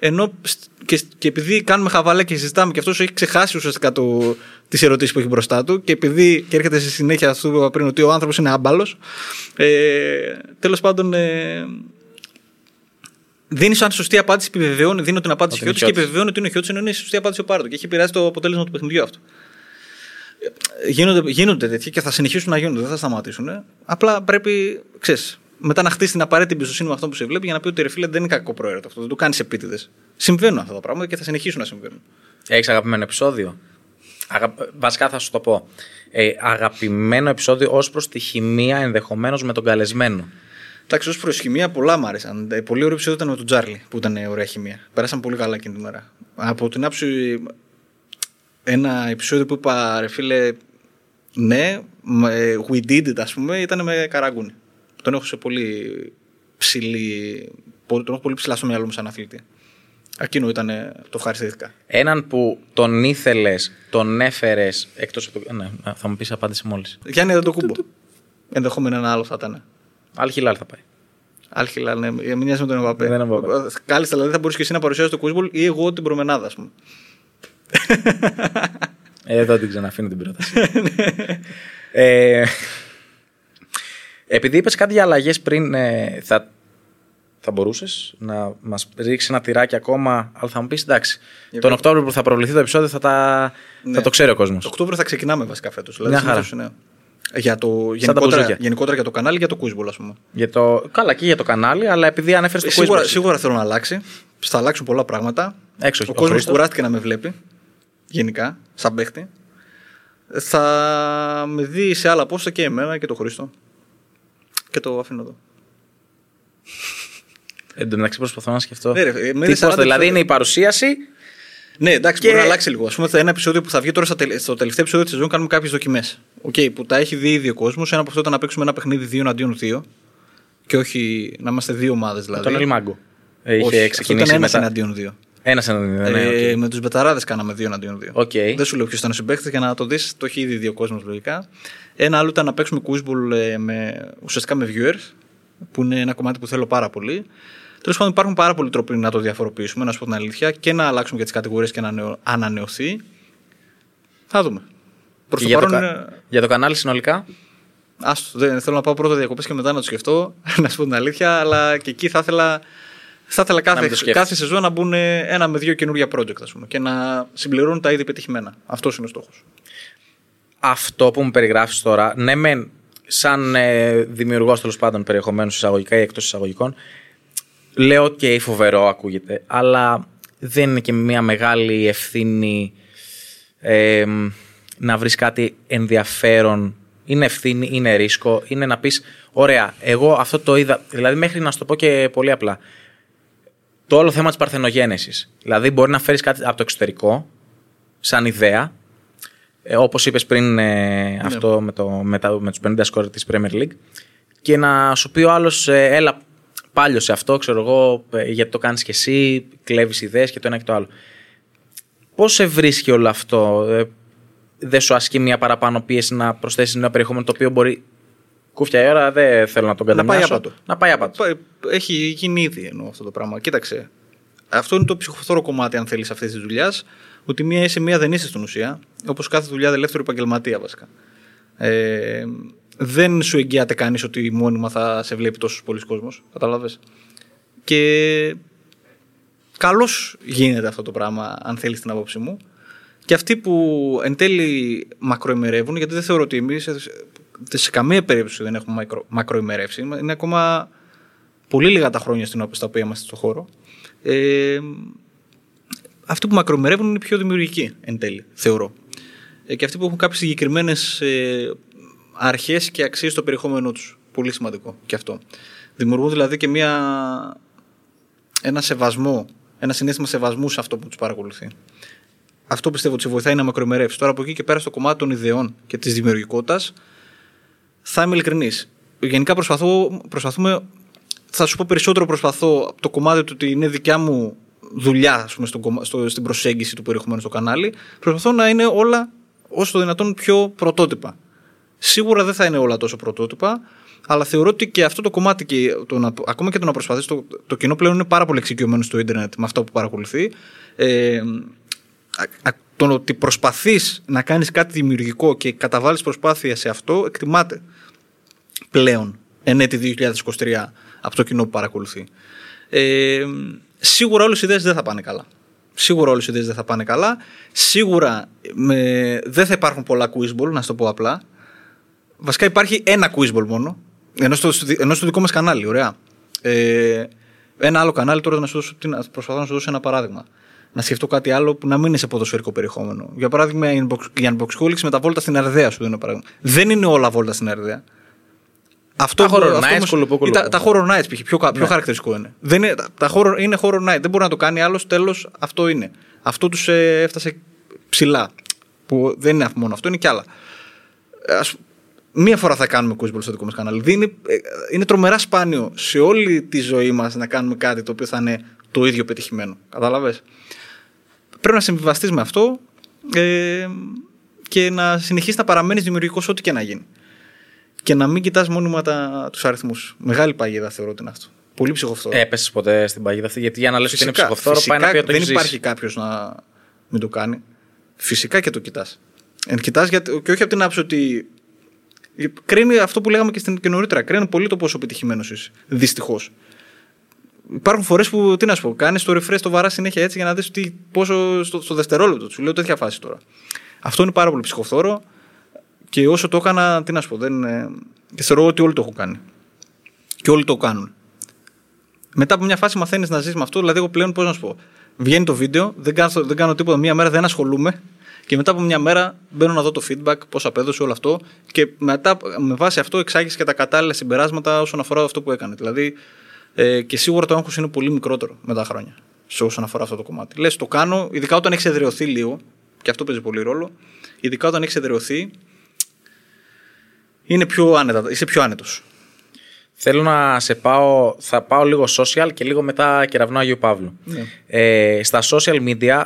Ενώ σ- και, και επειδή κάνουμε χαβαλέ και συζητάμε και αυτός έχει ξεχάσει ουσιαστικά το, τις ερωτήσεις που έχει μπροστά του και επειδή και έρχεται στη συνέχεια αυτό που είπα πριν ότι ο άνθρωπος είναι άμπαλος. Ε, Τέλος πάντων, ε, δίνει σαν σωστή απάντηση, επιβεβαιώνει, δίνω την απάντηση Ότι είναι χιώτη και Χιώτης. επιβεβαιώνει ότι είναι ο Χιώτης, ενώ είναι η σωστή απάντηση ο Πάρτο. Και έχει επηρεάσει το αποτέλεσμα του παιχνιδιού αυτό. Ε, Γίνονται, γίνονται τέτοια και θα συνεχίσουν να γίνονται, δεν θα σταματήσουν. ε. Απλά πρέπει, ξέρεις, μετά να χτίσει την απαραίτητη εμπιστοσύνη με αυτό που σε βλέπει για να πει ότι ρε φίλε δεν είναι κακό προαίρετο αυτό, δεν το κάνεις επίτηδες. Συμβαίνουν αυτά τα πράγματα και θα συνεχίσουν να συμβαίνουν. Έχεις αγαπημένο επεισόδιο; Αγα... Βασικά θα σου το πω. Ε, αγαπημένο επεισόδιο ως προς τη χημεία ενδεχομένως με τον καλεσμένο. Εντάξει, ως προς χημεία πολλά μου άρεσαν. Ε, Πολύ ωραίο επεισόδιο ήταν με τον Τζάρλι που ήταν ε, ωραία χημεία. Πέρασαν πολύ καλά εκείνη τη μέρα. Από την άψη. Ένα επεισόδιο που είπα, ρε φίλε, ναι, με- we did it, ας πούμε, ήταν με Καραγκούνι. Τον έχω σε πολύ ψηλή. Τον έχω πολύ ψηλά στο μυαλό μου σαν αθλητή. Εκείνο ήταν, ε, το ευχαριστήθηκα. Έναν που τον ήθελες, τον έφερες εκτός από το. Ναι, θα μου πεις απάντηση μόλις. Γιάννη δεν το κούμπο. Ενδεχόμενα ένα άλλο θα ήταν. Άλλη χιλάλ θα πάει. Άλχιλα, ναι, μην μοιάζει με τον Εμπαπέ. Δεν είναι Εμπαπέ. Κάλιστα, δηλαδή θα μπορούσε και εσύ να παρουσιάσεις το Quizball ή εγώ την προμενάδα, ας πούμε. Ε, Εδώ την ξαναφύνω την πρόταση. ε, επειδή είπες κάτι για αλλαγές πριν, ε, θα, θα μπορούσες να μας ρίξεις ένα τυράκι ακόμα, αλλά θα μου πεις εντάξει. Για τον ποιο; Οκτώβριο που θα προβληθεί το επεισόδιο θα, τα, Ναι. θα το ξέρει ο κόσμος. Το Οκτώβριο θα ξεκινάμε βασικά φέτος. Δηλαδή, Μια χαρά. συνήθως, ναι. Για το, τα γενικότερα, μπουζούκια. γενικότερα για το κανάλι, για το Quizball, ας πούμε. Για το, καλά, και για το κανάλι, αλλά επειδή ανέφερες το Ε, σίγουρα, quiz. σίγουρα θέλω να αλλάξει. Θα αλλάξουν πολλά πράγματα. Έξω, ο ο κόσμος Χρήστος. κουράστηκε να με βλέπει. Γενικά, σαν παίχτη. Θα με δει σε άλλα πόστα και εμένα και το Χρήστο. Και το αφήνω εδώ. Εν τω μεταξύ προσπαθώ να σκεφτώ. Ναι, ρε, με Τι είδες πώς, 40 δηλαδή επεισόδια. είναι η παρουσίαση. Ναι, εντάξει, Και- μπορεί να αλλάξει λίγο. Α πούμε, θα ένα επεισόδιο που θα βγει τώρα στα τελε- στο τελευταίο επεισόδιο της σεζόν κάνουμε κάποιες δοκιμές. Okay, που τα έχει δει ήδη ο κόσμος. Ένα από αυτό ήταν να παίξουμε ένα παιχνίδι δύο εναντίον δύο. Και όχι να είμαστε δύο ομάδες δηλαδή. Τον Ελμάγκο. Ε, Όχι, Είχε αυτό ξεκινήσει ήταν ένας μετά. εναντίον δύο. Ένας εναντίον. Ναι, Ε, οκ. Με τους μπεταράδες κάναμε δύο εναντίον δύο. Οκ. Δεν σου λέω ποιος ήταν ο συμπαίκτης για να το δεις, το έχει ήδη δει ο κόσμος λογικά. Ένα άλλο ήταν να παίξουμε quizball ε, με, ουσιαστικά με viewers, που είναι ένα κομμάτι που θέλω πάρα πολύ. Τέλος πάντων, υπάρχουν πάρα πολλοί τρόποι να το διαφοροποιήσουμε, να σου πω την αλήθεια, και να αλλάξουμε για τις κατηγορίες και να ανανεω- ανανεωθεί. Θα δούμε. Προς Και το για, το, παρόν. κα- είναι- για το κανάλι συνολικά; Άστο, δεν θέλω να πάω πρώτα διακοπές και μετά να το σκεφτώ, να σου πω την αλήθεια, αλλά και εκεί θα ήθελα, θα ήθελα μην το κάθε, σκέφτεσαι. κάθε σεζόν να μπουν ένα με δύο καινούργια project ας πούμε, και να συμπληρώνουν τα ήδη πετυχημένα. Αυτός είναι ο στόχος. Αυτό που μου περιγράφεις τώρα, ναι, μεν σαν ε, δημιουργός τέλος πάντων περιεχομένου εισαγωγικά ή εκτός εισαγωγικών, λέω ότι φοβερό ακούγεται, αλλά δεν είναι και μια μεγάλη ευθύνη ε, να βρεις κάτι ενδιαφέρον. Είναι ευθύνη, είναι ρίσκο, είναι να πεις: Ωραία, εγώ αυτό το είδα. Δηλαδή, μέχρι να σου το πω και πολύ απλά. Το όλο θέμα της παρθενογένεσης. Δηλαδή, μπορεί να φέρεις κάτι από το εξωτερικό, σαν ιδέα, ε, όπως είπες πριν ε, αυτό με, το, με, τα, με τους 50 σκόρ της Premier League και να σου πει ο άλλος ε, έλα πάλιο σε αυτό ξέρω εγώ ε, γιατί το κάνεις και εσύ κλέβεις ιδέες και το ένα και το άλλο πώς σε βρίσκει όλο αυτό ε, δεν σου ασκεί μια παραπάνω πίεση να προσθέσεις νέο περιεχόμενο το οποίο μπορεί κούφια η ώρα δεν θέλω να τον Να πάει καταμοιάσω άπατο. να πάει άπατο Έχει γίνει ήδη εννοώ αυτό το πράγμα. Κοίταξε. Αυτό είναι το ψυχοφθόρο κομμάτι, αν θέλεις, αυτής της δουλειάς. Ότι μία είσαι, μία δεν είσαι στην ουσία. Όπως κάθε δουλειά ελεύθερου επαγγελματία, βασικά. Ε, δεν σου εγγυάται κανείς ότι μόνιμα θα σε βλέπει τόσο πολλοί κόσμος. Κατάλαβε. Και καλώς γίνεται αυτό το πράγμα, αν θέλεις την άποψή μου. Και αυτοί που εν τέλει μακροημερεύουν, γιατί δεν θεωρώ ότι εμείς σε καμία περίπτωση δεν έχουμε μακρο, μακροημερεύσει. Είναι ακόμα πολύ λίγα τα χρόνια στην, στα οποία είμαστε στον χώρο. Ε, αυτοί που μακροημερεύουν είναι πιο δημιουργικοί εν τέλει, θεωρώ. Ε, και αυτοί που έχουν κάποιες συγκεκριμένες ε, αρχές και αξίες στο περιεχόμενό τους. Πολύ σημαντικό και αυτό. Δημιουργούν δηλαδή και μια, ένα σεβασμό, ένα συνέστημα σεβασμού σε αυτό που τους παρακολουθεί. Αυτό πιστεύω ότι σε βοηθάει να μακροημερεύσει. Τώρα από εκεί και πέρα στο κομμάτι των ιδεών και της δημιουργικότητας, θα είμαι ειλικρινής. Γενικά προσπαθώ, προσπαθούμε. Θα σου πω περισσότερο προσπαθώ το κομμάτι του ότι είναι δικιά μου δουλειά ας πούμε, στο, κομμα- στο, στην προσέγγιση του περιεχομένου στο κανάλι. Προσπαθώ να είναι όλα όσο το δυνατόν πιο πρωτότυπα. Σίγουρα δεν θα είναι όλα τόσο πρωτότυπα, αλλά θεωρώ ότι και αυτό το κομμάτι, και το να, ακόμα και το να προσπαθείς, το, το κοινό πλέον είναι πάρα πολύ εξοικειωμένο στο ίντερνετ με αυτό που παρακολουθεί. Ε, α- α- το ότι προσπαθείς να κάνεις κάτι δημιουργικό και καταβάλεις προσπάθεια σε αυτό εκτιμάται πλέον εν έτη 2023 από το κοινό που παρακολουθεί. Ε, σίγουρα όλες οι ιδέες δεν θα πάνε καλά. Σίγουρα όλες οι ιδέες δεν θα πάνε καλά. Σίγουρα με, δεν θα υπάρχουν πολλά quizball, να σου το πω απλά. Βασικά υπάρχει ένα quizball μόνο. Ενώ στο, ενώ στο δικό μας κανάλι, ωραία. Ε, ένα άλλο κανάλι, τώρα να σου δώσω, τι να- προσπαθώ να σου δώσω ένα παράδειγμα. Να σκεφτώ κάτι άλλο που να μην είναι σε ποδοσφαιρικό περιεχόμενο. Για παράδειγμα, η Unbox- η Unboxholics με τα βόλτα στην Αρδέα σου δίνω παράδειγμα. Δεν είναι όλα βόλτα στην Αρδέα. Αυτό Τα που- horror αυτό nights, όμως- κουλουπού, ή κουλουπού. Τα, τα horror nights π.χ. Πιο, κα- πιο χαρακτηριστικό είναι. Δεν είναι. Τα horror, είναι horror night. Δεν μπορεί να το κάνει άλλο. Τέλο, αυτό είναι. Αυτό του έφτασε ψηλά. Που δεν είναι μόνο αυτό, είναι κι άλλα. Ε, Ας, μία φορά θα κάνουμε quizball στο δικό μα κανάλι. Δεν Είναι, ε, είναι τρομερά σπάνιο σε όλη τη ζωή μα να κάνουμε κάτι το οποίο θα είναι το ίδιο πετυχημένο. Κατάλαβε. Πρέπει να συμβιβαστεί με αυτό ε, και να συνεχίσει να παραμένει δημιουργικό ό,τι και να γίνει. Και να μην κοιτάς μόνιμα τους αριθμούς. Μεγάλη παγίδα θεωρώ ότι είναι αυτό. Πολύ ψυχοφθόρο. Έπεσε ποτέ στην παγίδα αυτή, γιατί για να λες ότι είναι Φυσικά, ψυχοφθόρο φυσικά, πάει να πει ότι το δεν έχεις υπάρχει ζήσει. κάποιος να μην το κάνει. Φυσικά και το κοιτάς. Εν κοιτάς γιατί, και όχι από την άποψη ότι. Κρίνει αυτό που λέγαμε και, στην, και νωρίτερα. Κρίνει πολύ το πόσο πετυχημένο είσαι. Δυστυχώς. Υπάρχουν φορές που, τι να σου πω, κάνεις το refresh το βαράς συνέχεια έτσι για να δεις πόσο στο, στο δευτερόλεπτο. Σου λέω τέτοια φάση τώρα. Αυτό είναι πάρα πολύ ψυχοφθόρο και όσο το έκανα, τι να σου πω, δεν, ε, και θεωρώ ότι όλοι το έχουν κάνει. Και όλοι το κάνουν. Μετά από μια φάση μαθαίνεις να ζεις με αυτό. Δηλαδή, εγώ πλέον πώς να σου πω. Βγαίνει το βίντεο, δεν κάνω, δεν κάνω τίποτα. Μία μέρα δεν ασχολούμαι. Και μετά από μια μέρα μπαίνω να δω το feedback, πώ απέδωσε όλο αυτό. Και μετά, με βάση αυτό, εξάγεις και τα κατάλληλα συμπεράσματα όσον αφορά αυτό που έκανε. Δηλαδή, ε, και σίγουρα το άγχος είναι πολύ μικρότερο με τα χρόνια. Σε όσον αφορά αυτό το κομμάτι. Λες, το κάνω, ειδικά όταν έχει εδραιωθεί λίγο. Και αυτό παίζει πολύ ρόλο. Ειδικά όταν έχει εδραιωθεί, είναι πιο άνετα, είσαι πιο άνετος. Θέλω να σε πάω, θα πάω λίγο social και λίγο μετά κεραυνό Αγίου Παύλου. Ναι. Ε, στα social media,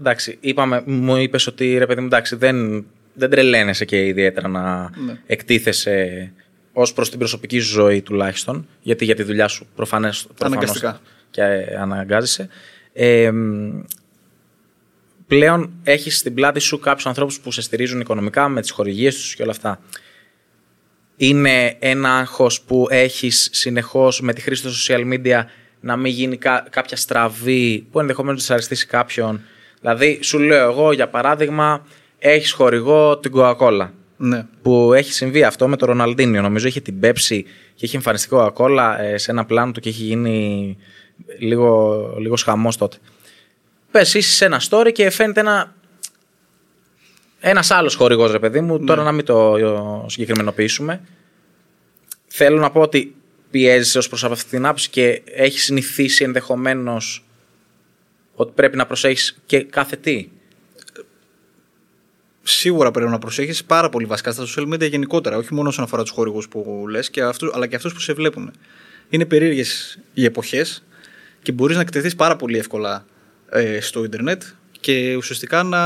εντάξει, είπαμε, μου είπες ότι ρε παιδί μου, εντάξει, δεν, δεν τρελαίνεσαι και ιδιαίτερα να Ναι. εκτίθεσαι ως προς την προσωπική σου ζωή τουλάχιστον, γιατί για τη δουλειά σου προφανές, προφανώς Αναγκαστικά. και ε, αναγκάζεσαι. Ε, μ, πλέον έχεις στην πλάτη σου κάποιους ανθρώπους που σε στηρίζουν οικονομικά με τις χορηγίες τους και όλα αυτά. Είναι ένα άγχος που έχεις συνεχώς με τη χρήση των social media να μην γίνει κα- κάποια στραβή που ενδεχομένως να δυσαρεστήσει κάποιον. Δηλαδή, σου λέω εγώ για παράδειγμα, έχεις χορηγό την Coca-Cola Ναι. που έχει συμβεί αυτό με τον Ροναλντίνιο. Νομίζω είχε την Pepsi και είχε εμφανιστεί Coca-Cola ε, σε ένα πλάνο του και έχει γίνει λίγο, λίγο χαμός τότε. Πες είσαι σε ένα story και φαίνεται ένα ένας άλλος χορηγός ρε παιδί μου, τώρα να μην το ε, συγκεκριμενοποιήσουμε. Θέλω να πω ότι πιέζεσαι ως προς αυτή την άποψη και έχεις συνηθίσει ενδεχομένως ότι πρέπει να προσέχεις και κάθε τι. Σίγουρα πρέπει να προσέχεις πάρα πολύ βασικά στα social media γενικότερα, όχι μόνο όσον αφορά τους χορηγούς που λες, αλλά και αυτούς που σε βλέπουν. Είναι περίεργες οι εποχές και μπορείς να εκτεθείς πάρα πολύ εύκολα ε, στο Ιντερνετ και ουσιαστικά να,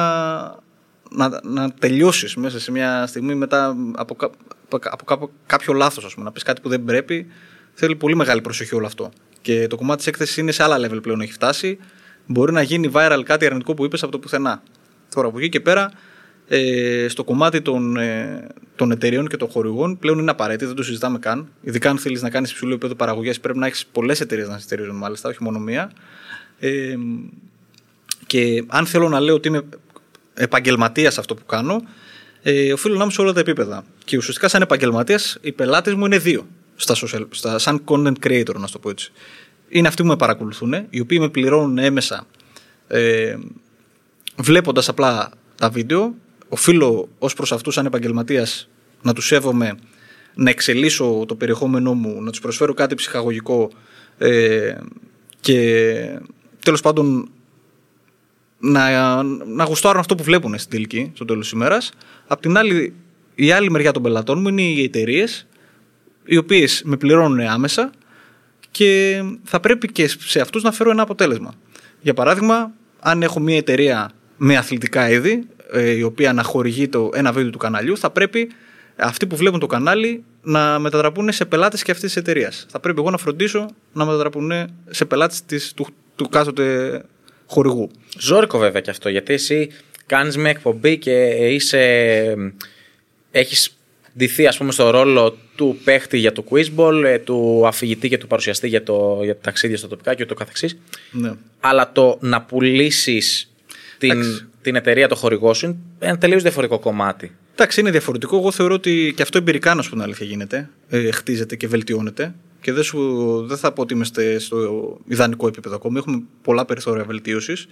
να, να τελειώσεις μέσα σε μια στιγμή μετά από, κα- από, κάπου- κάποιο λάθος, ας πούμε, να πεις κάτι που δεν πρέπει. Θέλει πολύ μεγάλη προσοχή όλο αυτό. Και το κομμάτι της έκθεσης είναι σε άλλα level πλέον έχει φτάσει. Μπορεί να γίνει viral κάτι αρνητικό που είπες από το πουθενά. Τώρα από εκεί και πέρα, ε, στο κομμάτι των, ε, των εταιρεών και των χορηγών πλέον είναι απαραίτητο, δεν το συζητάμε καν. Ειδικά αν θέλεις να κάνεις υψηλό επίπεδο παραγωγής, πρέπει να έχεις πολλές εταιρείες να σε στηρίζουν, μάλιστα, όχι μόνο μία. Ε, και αν θέλω να λέω ότι είμαι επαγγελματίας αυτό που κάνω, ε, οφείλω να είμαι σε όλα τα επίπεδα. Και ουσιαστικά, σαν επαγγελματίας, οι πελάτες μου είναι δύο. Στα social, στα, σαν content creator, να το πω έτσι. Είναι αυτοί που με παρακολουθούν, οι οποίοι με πληρώνουν έμεσα ε, βλέποντας απλά τα βίντεο. Οφείλω ως προς αυτούς, σαν επαγγελματίας, να τους σέβομαι, να εξελίσσω το περιεχόμενό μου, να τους προσφέρω κάτι ψυχαγωγικό ε, και τέλος πάντων να, να γουστάρουν αυτό που βλέπουν στην τελική, στο τέλος της ημέρας. Απ' την άλλη, η άλλη μεριά των πελατών μου είναι οι εταιρείες, οι οποίες με πληρώνουν άμεσα και θα πρέπει και σε αυτούς να φέρω ένα αποτέλεσμα. Για παράδειγμα, αν έχω μια εταιρεία με αθλητικά είδη, ε, η οποία να χορηγεί το, ένα βίντεο του καναλιού, θα πρέπει αυτοί που βλέπουν το κανάλι να μετατραπούν σε πελάτες και αυτής της εταιρείας. Θα πρέπει εγώ να φροντίσω να μετατραπούν σε πελάτες του, του κάθοτε χορηγού. Ζόρικο βέβαια και αυτό, γιατί εσύ κάνεις μια εκπομπή και είσαι, έχεις ντυθεί ας πούμε στο ρόλο του παίχτη για το quizball, ε, του αφηγητή και του παρουσιαστή για, το, για τα ταξίδια στα τοπικά και το καθεξής. Ναι. Αλλά το να πουλήσεις την, Εντάξει. την εταιρεία, το χορηγό σου, είναι ένα τελείως διαφορετικό κομμάτι. Εντάξει, είναι διαφορετικό. Εγώ θεωρώ ότι και αυτό εμπειρικά, να σου πω την αλήθεια, γίνεται. Ε, χτίζεται και βελτιώνεται. Και δεν, σου, δεν θα πω ότι είμαστε στο ιδανικό επίπεδο ακόμη. Έχουμε πολλά περιθώρια βελτίωσης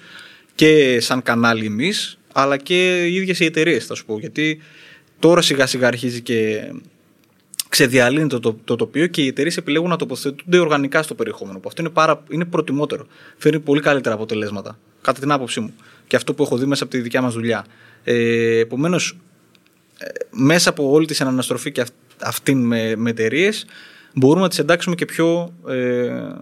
και σαν κανάλι εμείς, αλλά και οι ίδιες οι εταιρείες, θα σου πω. Γιατί τώρα σιγά σιγά αρχίζει και ξεδιαλύνεται το, το, το τοπίο και οι εταιρείες επιλέγουν να τοποθετούνται οργανικά στο περιεχόμενο. Που αυτό είναι, πάρα, είναι προτιμότερο. Φέρνει πολύ καλύτερα αποτελέσματα, κατά την άποψή μου. Και αυτό που έχω δει μέσα από τη δικιά μας δουλειά. Ε, Επομένως, μέσα από όλη τη αναστροφή και αυ- αυτήν με, με εταιρείες, μπορούμε να τις εντάξουμε και πιο ε,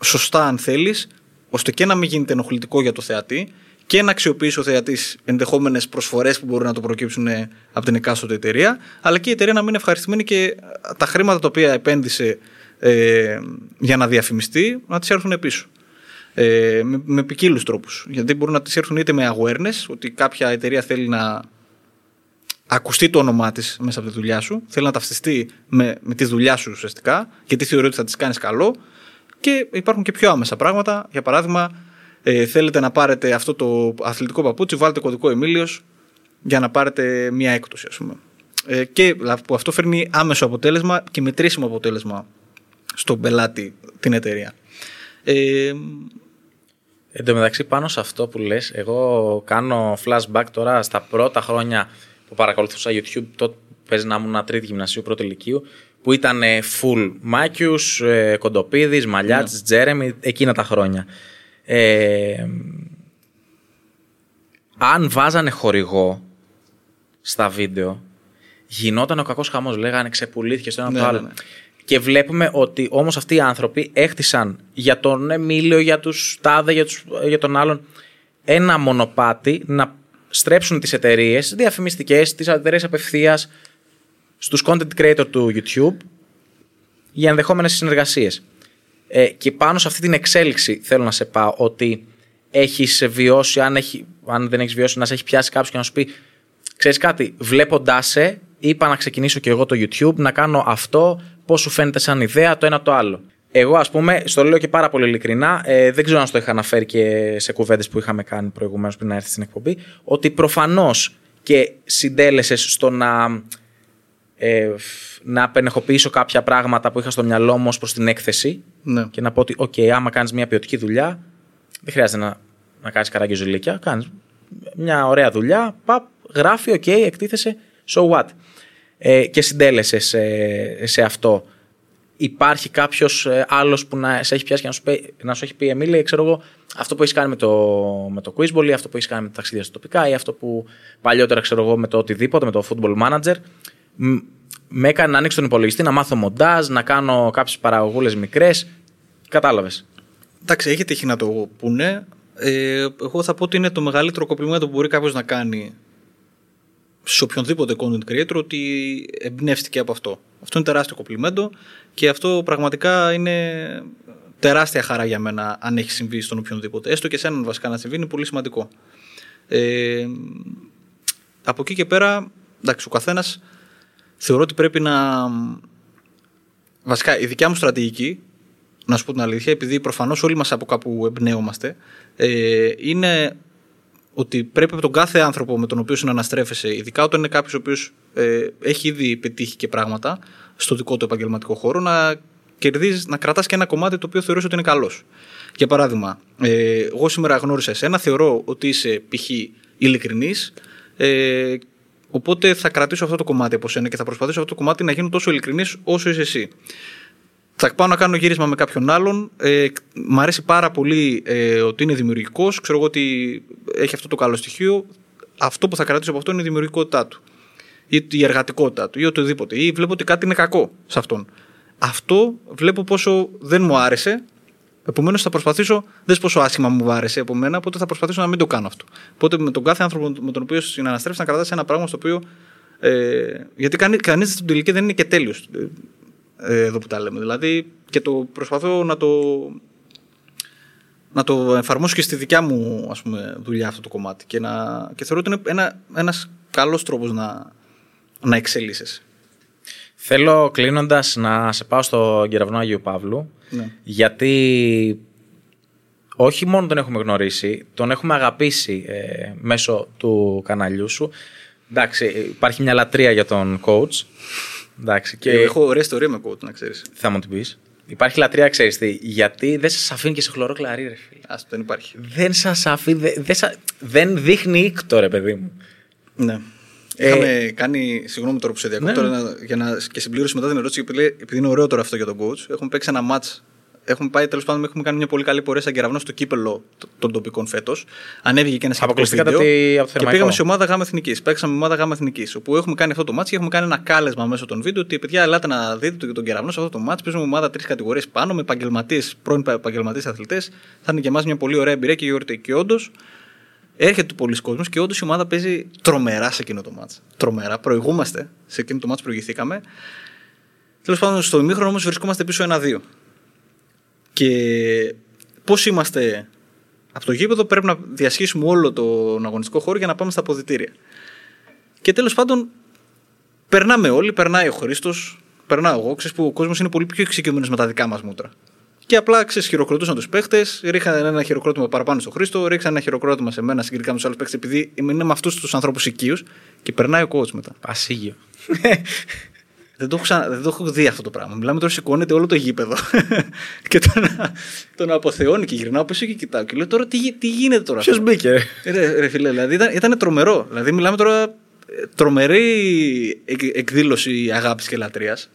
σωστά, αν θέλεις, ώστε και να μην γίνεται ενοχλητικό για το θεατή και να αξιοποιήσει ο θεατής ενδεχόμενες προσφορές που μπορούν να το προκύψουν ε, από την εκάστοτε εταιρεία, αλλά και η εταιρεία να μην είναι ευχαριστημένη και ε, τα χρήματα τα οποία επένδυσε ε, για να διαφημιστεί να τη έρθουν πίσω. Ε, με, με ποικίλους τρόπους. Γιατί μπορούν να τη έρθουν είτε με awareness, ότι κάποια εταιρεία θέλει να ακουστεί το όνομά της μέσα από τη δουλειά σου, θέλει να ταυτιστεί με, με τη δουλειά σου ουσιαστικά, γιατί θεωρεί ότι θα της κάνεις καλό. Και υπάρχουν και πιο άμεσα πράγματα. Για παράδειγμα, ε, θέλετε να πάρετε αυτό το αθλητικό παπούτσι, βάλτε κωδικό Εμίλιος για να πάρετε μια έκπτωση, ας πούμε. Ε, και που αυτό φέρνει άμεσο αποτέλεσμα και μετρήσιμο αποτέλεσμα στον πελάτη την εταιρεία. Ε, Εν τω μεταξύ, πάνω σε αυτό που λες, εγώ κάνω flashback τώρα στα πρώτα χρόνια που παρακολουθούσα YouTube, τότε που παίζει να ήμουν τρίτη γυμνασίου, πρώτο ηλικίου, που ήταν ε, full Μάκιους, ε, Κοντοπίδης, Μαλιάτς, Τζέρεμι, εκείνα τα χρόνια. Ε, αν βάζανε χορηγό στα βίντεο, γινόταν ο κακός χαμός. Λέγανε ξεπουλήθηκε στο ένα Ναι, το ναι, άλλο. ναι. Και βλέπουμε ότι όμως αυτοί οι άνθρωποι έχτισαν για τον Εμίλιο, για τους Τάδε, για, τους, για τον άλλον ένα μονοπάτι να στρέψουν τις εταιρείες διαφημιστικές, τις εταιρείες απευθείας στους content creator του YouTube για ενδεχόμενες συνεργασίες. Ε, και πάνω σε αυτή την εξέλιξη θέλω να σε πάω ότι έχεις βιώσει, αν, έχει, αν δεν έχεις βιώσει, να σε έχει πιάσει κάποιος και να σου πει: Ξέρεις κάτι, βλέποντάς σε, είπα να ξεκινήσω και εγώ το YouTube, να κάνω αυτό, πώς σου φαίνεται σαν ιδέα, το ένα το άλλο. Εγώ, ας πούμε, στο λέω και πάρα πολύ ειλικρινά, ε, δεν ξέρω αν το είχα αναφέρει και σε κουβέντες που είχαμε κάνει προηγουμένως πριν να έρθει στην εκπομπή, ότι προφανώς και συντέλεσες στο να, ε, να απενεχοποιήσω κάποια πράγματα που είχα στο μυαλό μου προς την έκθεση Ναι. και να πω ότι, OK, άμα κάνεις μια ποιοτική δουλειά, δεν χρειάζεται να, να κάνεις καράγκι ζουλίκια. Κάνεις μια ωραία δουλειά, παπ, γράφει, OK, εκτίθεσαι, so what. Ε, και συντέλεσες σε, σε αυτό. Υπάρχει κάποιος άλλος που να σε έχει πιάσει και να σου, πει, να σου έχει πει, Εμίλη, ξέρω εγώ, αυτό που έχεις κάνει με το, με το Quizball ή αυτό που έχεις κάνει με τα ταξίδια στο τοπικά ή αυτό που παλιότερα ξέρω εγώ με το οτιδήποτε, με το football manager. μ, Με έκανε να ανοίξω τον υπολογιστή, να μάθω μοντάζ, να κάνω κάποιες παραγωγούλες μικρές. Κατάλαβες. Εντάξει, έχει τύχει να το πούνε. Ε, εγώ θα πω ότι είναι το μεγαλύτερο κοπλιμέντο που μπορεί κάποιος να κάνει σε οποιονδήποτε content creator ότι εμπνεύστηκε από αυτό. Αυτό είναι τεράστιο κοπλιμέντο και αυτό πραγματικά είναι τεράστια χαρά για μένα αν έχει συμβεί στον οποιονδήποτε. Έστω και σε έναν βασικά να συμβεί είναι πολύ σημαντικό. Ε, από εκεί και πέρα, εντάξει, ο καθένας θεωρώ ότι πρέπει να. Βασικά, η δικιά μου στρατηγική, να σου πω την αλήθεια, επειδή προφανώς όλοι μας από κάπου εμπνέομαστε, ε, είναι ότι πρέπει από τον κάθε άνθρωπο με τον οποίο συναναστρέφεσαι, ειδικά όταν είναι κάποιος ο οποίος ε, έχει ήδη πετύχει και πράγματα στο δικό του επαγγελματικό χώρο, να κερδίζεις, να κρατάς και ένα κομμάτι το οποίο θεωρείς ότι είναι καλός. Για παράδειγμα, ε, εγώ σήμερα γνώρισα εσένα, θεωρώ ότι είσαι π.χ. ειλικρινής, ε, οπότε θα κρατήσω αυτό το κομμάτι από σένα και θα προσπαθήσω αυτό το κομμάτι να γίνω τόσο ειλικρινής όσο είσαι εσύ. Θα πάω να κάνω γύρισμα με κάποιον άλλον. Ε, μ' αρέσει πάρα πολύ ε, ότι είναι δημιουργικός. Ξέρω εγώ ότι έχει αυτό το καλό στοιχείο. Αυτό που θα κρατήσω από αυτό είναι η δημιουργικότητά του. Ή η εργατικότητά του. Ή οτιδήποτε. Ή βλέπω ότι κάτι είναι κακό σε αυτόν. Αυτό βλέπω πόσο δεν μου άρεσε. Επομένως θα προσπαθήσω. Δεν πόσο άσχημα μου άρεσε από μένα. Οπότε θα προσπαθήσω να μην το κάνω αυτό. Οπότε με τον κάθε άνθρωπο με τον οποίο συναναστρέφεις να κρατάς ένα πράγμα στο οποίο. Ε, γιατί κανεί κανείς στην τελική δεν είναι και τέλειος ε, εδώ που τα λέμε. Δηλαδή και το προσπαθώ να το, να το εφαρμόσω και στη δικιά μου ας πούμε, δουλειά αυτό το κομμάτι και, να, και θεωρώ ότι είναι ένα, ένας καλός τρόπος να, να εξελίσσεσαι. Θέλω κλείνοντας να σε πάω στο κεραυνό Αγίου Παύλου. Ναι. Γιατί όχι μόνο τον έχουμε γνωρίσει, τον έχουμε αγαπήσει ε, μέσω του καναλιού σου. Εντάξει, υπάρχει μια λατρεία για τον coach. Εντάξει, και Και... Έχω ωραία ιστορία με coach, να ξέρεις. θα μου την πεις. Υπάρχει λατρεία, ξέρεις τι, γιατί δεν σας αφήνει και σε χλωρό κλαρί, ρε φίλε. Ας, δεν υπάρχει. Δεν σας αφήνει, δεν, δεν, σα- δεν δείχνει ήκτο, ρε παιδί μου. Ναι. Ε, Είχαμε κάνει, συγγνώμη τώρα που σε διακόπτω, Ναι, τώρα να- για να, και συμπλήρωση μετά την ερώτηση, επειδή, επειδή είναι ωραίο τώρα αυτό για τον coach. Έχουμε παίξει ένα match. Έχουμε πάει τέλος πάντων, έχουμε κάνει μια πολύ καλή πορεία σαν κεραυνός στο κύπελο τ- των τοπικών φέτος. Ανέβηκε και ένα σχετικό Αποκλειστήκατε βίντεο. από τη- από το και Θερμαϊκό. πήγαμε σε ομάδα γάμα εθνικής. Παίξαμε ομάδα γάμα εθνικής. Όπου έχουμε κάνει αυτό το match και έχουμε κάνει ένα κάλεσμα μέσω των βίντεο ότι παιδιά, ελάτε να δείτε τον- τον κεραυνό σε αυτό το match. Παίζουμε ομάδα τρεις κατηγορίες πάνω με επαγγελματίες, πρώην επαγγελματίες αθλητές. Θα είναι για μα μια πολύ ωραία εμπειρία και γιορτή. Και όντως Έρχεται πολλοί κόσμος και όντως η ομάδα παίζει τρομερά σε εκείνο το μάτς. Τρομερά. Προηγούμαστε. Σε εκείνο το μάτς προηγηθήκαμε. Τέλος πάντων, στο ημίχρονο όμως βρισκόμαστε πίσω 1-2. Και πώς είμαστε από το γήπεδο, πρέπει να διασχίσουμε όλο τον αγωνιστικό χώρο για να πάμε στα αποδητήρια. Και τέλος πάντων, περνάμε όλοι, περνάει ο Χρήστος, περνάω εγώ. Ξέρεις που ο κόσμος είναι πολύ πιο εξοικειωμένος με τα δικά μας μούτρα. Και απλά ξέρεις, χειροκροτούσαν τους παίχτες, ρίχναν ένα χειροκρότημα παραπάνω στον Χρήστο, ρίξαν ένα χειροκρότημα σε μένα συγκριτικά με τους άλλους παίχτες, επειδή είναι με αυτούς τους ανθρώπους οικείους και περνάει ο coach μετά. Πασίγιο. Δεν το, έχω ξανα- δεν το έχω δει αυτό το πράγμα. Μιλάμε τώρα, σηκώνεται όλο το γήπεδο και τον, τον αποθεώνει και γυρνάω πίσω και κοιτάω. Και λέω τώρα τι, γι- τι γίνεται τώρα. Ποιος αυτό; μπήκε, ρε; Ρε, ρε φίλε, δηλαδή ήταν, ήταν τρομερό. Δηλαδή μιλάμε τώρα ε, τρομερή εκ- εκδήλωση αγάπης και λατρείας.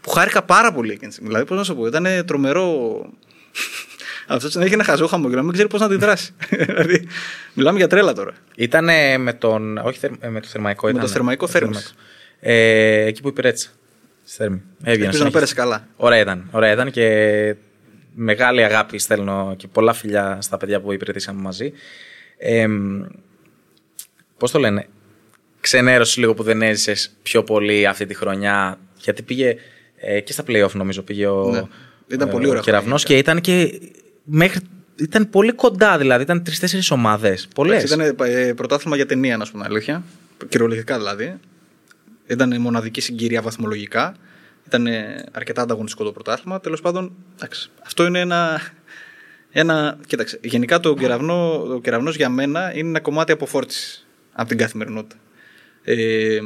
Που χάρηκα πάρα πολύ εκείνη τη στιγμή. Δηλαδή, πώς να σου πω, ήταν τρομερό. Αυτό να έχει ένα χαζό χαμόγελο, να μην ξέρει πώς να αντιδράσει. δηλαδή, μιλάμε για τρέλα τώρα. Ήταν με τον. Όχι, θερ- ε, με το θερμαϊκό. Με ήτανε. το θερμαϊκό Με Θέρμης. Ε, εκεί που υπηρέτησα. Στη Θέρμη. Έβγαινε. Ελπίζω να συνέχεια. πέρασε καλά. Ωραία ήταν. Ωραία ήταν και μεγάλη αγάπη στέλνω και πολλά φιλιά στα παιδιά που υπηρετήσαμε μαζί. Ε, Πώς το λένε, ξενέρωσες λίγο που δεν έζησες πιο πολύ αυτή τη χρονιά. Γιατί πήγε ε, και στα playoff, νομίζω, πήγε ο, Ναι. Ήταν πολύ ωραία κεραυνός χρονιά. και ήταν και μέχρι. Ήταν πολύ κοντά, δηλαδή. Ήταν τρει-τέσσερι ομάδες. Πολλές. Ήταν ε, πρωτάθλημα για ταινία, να σου πούμε αλήθεια. Κυριολεκτικά δηλαδή. Ήταν μοναδική συγκυρία βαθμολογικά. Ήταν ε, αρκετά ανταγωνιστικό το πρωτάθλημα. Τέλος πάντων, εντάξει, αυτό είναι ένα. ένα κοίταξε, γενικά το κεραυνό, ο κεραυνός για μένα είναι ένα κομμάτι αποφόρτιση από την καθημερινότητα. Ε,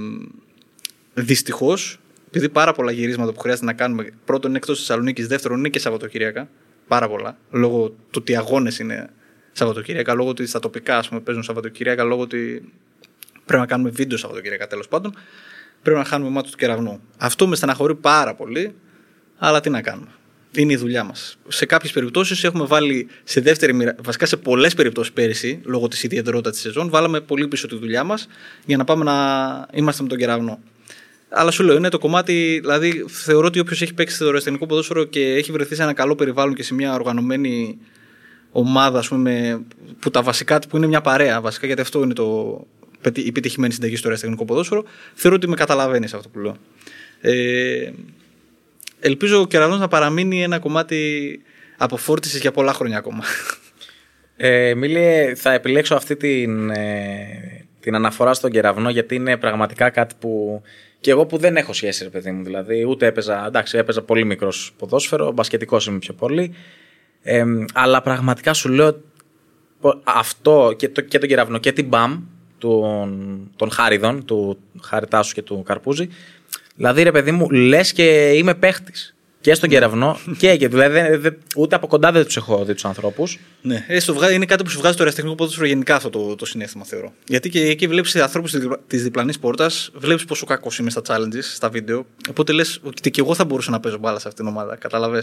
Δυστυχώς, επειδή πάρα πολλά γυρίσματα που χρειάζεται να κάνουμε, πρώτον είναι εκτός Θεσσαλονίκης, δεύτερον είναι και Σαββατοκύριακα. Πάρα πολλά. Λόγω του ότι οι αγώνες είναι Σαββατοκύριακα, λόγω ότι στα τοπικά ας πούμε, παίζουν Σαββατοκύριακα, λόγω ότι πρέπει να κάνουμε βίντεο Σαββατοκύριακα τέλος πάντων. Πρέπει να χάνουμε μάτι του κεραυνού. Αυτό με στεναχωρεί πάρα πολύ, αλλά τι να κάνουμε. Είναι η δουλειά μας. Σε κάποιες περιπτώσεις έχουμε βάλει σε δεύτερη μοίρα, βασικά σε πολλές περιπτώσεις πέρυσι, λόγω της ιδιαιτερότητας της σεζόν, βάλαμε πολύ πίσω τη δουλειά μας για να πάμε να είμαστε με τον κεραυνό. Αλλά σου λέω, είναι το κομμάτι. Δηλαδή, θεωρώ ότι όποιος έχει παίξει στο ρεστινικό ποδόσφαιρο και έχει βρεθεί σε ένα καλό περιβάλλον και σε μια οργανωμένη ομάδα, ας πούμε, που τα βασικά που είναι μια παρέα, βασικά γιατί αυτό είναι το, η επιτυχημένη συνταγή στο ρεστινικό ποδόσφαιρο, θεωρώ ότι με καταλαβαίνεις αυτό που λέω. Ε, ελπίζω ο κεραυνό να παραμείνει ένα κομμάτι αποφόρτιση για πολλά χρόνια ακόμα. Ε, Μίλη, θα επιλέξω αυτή την, ε, την αναφορά στον κεραυνό γιατί είναι πραγματικά κάτι που. και εγώ που δεν έχω σχέση, ρε παιδί μου. Δηλαδή, ούτε έπαιζα. Εντάξει, έπαιζα πολύ μικρός ποδόσφαιρο, μπασκετικός είμαι πιο πολύ. Ε, αλλά πραγματικά σου λέω πο- αυτό και, το, και τον κεραυνό και την μπαμ των, των Χάριδων, του Χαριτάσου και του Καρπούζη. Δηλαδή, ρε παιδί μου, λες και είμαι παίχτης. Και στον κεραυνό και εκεί. Δηλαδή, δεν- δεν- ούτε από κοντά δεν τους έχω δει τους ανθρώπους. Ναι, ε, στο βγα- είναι κάτι που σου βγάζει το αεραστεχνικό ποδόσφαιρο γενικά αυτό το, το συνέστημα, θεωρώ. Γιατί και εκεί βλέπεις ανθρώπους της διπλανής πόρτας, βλέπεις πόσο κακός είμαι στα challenges, στα βίντεο. Οπότε λες ότι και εγώ θα μπορούσα να παίζω μπάλα σε αυτήν την ομάδα. Καταλαβέ.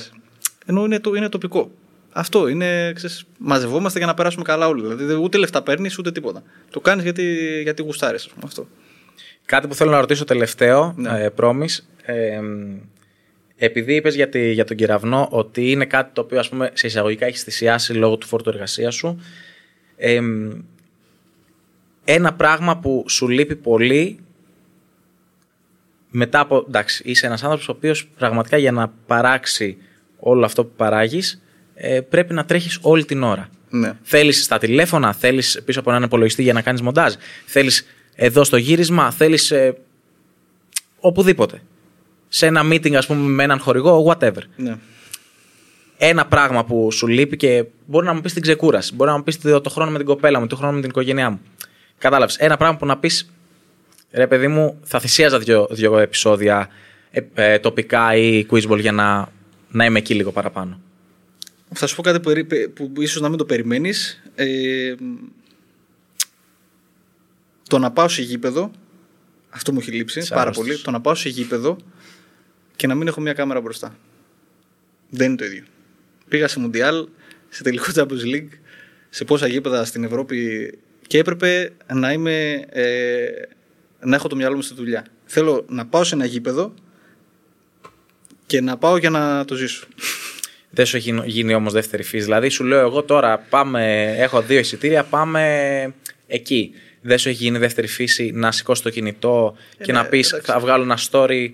Ενώ είναι, το, είναι τοπικό. Αυτό είναι, ξέρεις, μαζευόμαστε για να περάσουμε καλά όλοι. Δηλαδή δεν- ούτε λεφτά παίρνεις ούτε τίποτα. Το κάνεις γιατί, γιατί γουστάρεις, ας πούμε αυτό. Κάτι που θέλω να ρωτήσω τελευταίο, Ναι. ε, πρόμης, ε, επειδή είπες για, τη- για τον κεραυνό ότι είναι κάτι το οποίο ας πούμε, σε εισαγωγικά έχεις θυσιάσει λόγω του φόρτου εργασίας σου. ε, ένα πράγμα που σου λείπει πολύ μετά από. Εντάξει, είσαι ένας άνθρωπος ο οποίος πραγματικά για να παράξει όλο αυτό που παράγεις ε, πρέπει να τρέχεις όλη την ώρα. Ναι. Θέλεις στα τηλέφωνα, θέλεις πίσω από έναν υπολογιστή για να κάνεις μοντάζ, θέλεις εδώ στο γύρισμα, θέλεις οπουδήποτε. Σε ένα meeting, ας πούμε, με έναν χορηγό, whatever. ναι. Ένα πράγμα που σου λείπει και μπορεί να μου πεις την ξεκούραση, μπορεί να μου πεις το, το χρόνο με την κοπέλα μου, το χρόνο με την οικογένειά μου. Κατάλαβες. Ένα πράγμα που να πεις, ρε παιδί μου, θα θυσίαζα δύο, δύο επεισόδια ε, ε, τοπικά ή quizball για να, να είμαι εκεί λίγο παραπάνω. Θα σου πω κάτι που, περί- που ίσως να μην το περιμένεις. Ε, το να πάω σε γήπεδο, αυτό μου έχει λείψει Σ' πάρα άρρωστος. πολύ. Το να πάω σε γήπεδο και να μην έχω μια κάμερα μπροστά. Δεν είναι το ίδιο. Πήγα σε Μουντιάλ, σε τελικό Champions League, σε πόσα γήπεδα στην Ευρώπη και έπρεπε να είμαι, ε, να έχω το μυαλό μου στη δουλειά. Θέλω να πάω σε ένα γήπεδο και να πάω για να το ζήσω. Δεν σου έχει γίνει- γίνει όμως δεύτερη φύση. Δηλαδή, σου λέω εγώ τώρα πάμε, έχω δύο εισιτήρια, πάμε εκεί. Δεν σου έχει γίνει δεύτερη φύση να σηκώσει το κινητό και ναι, να πεις εντάξει. θα βγάλω ένα story.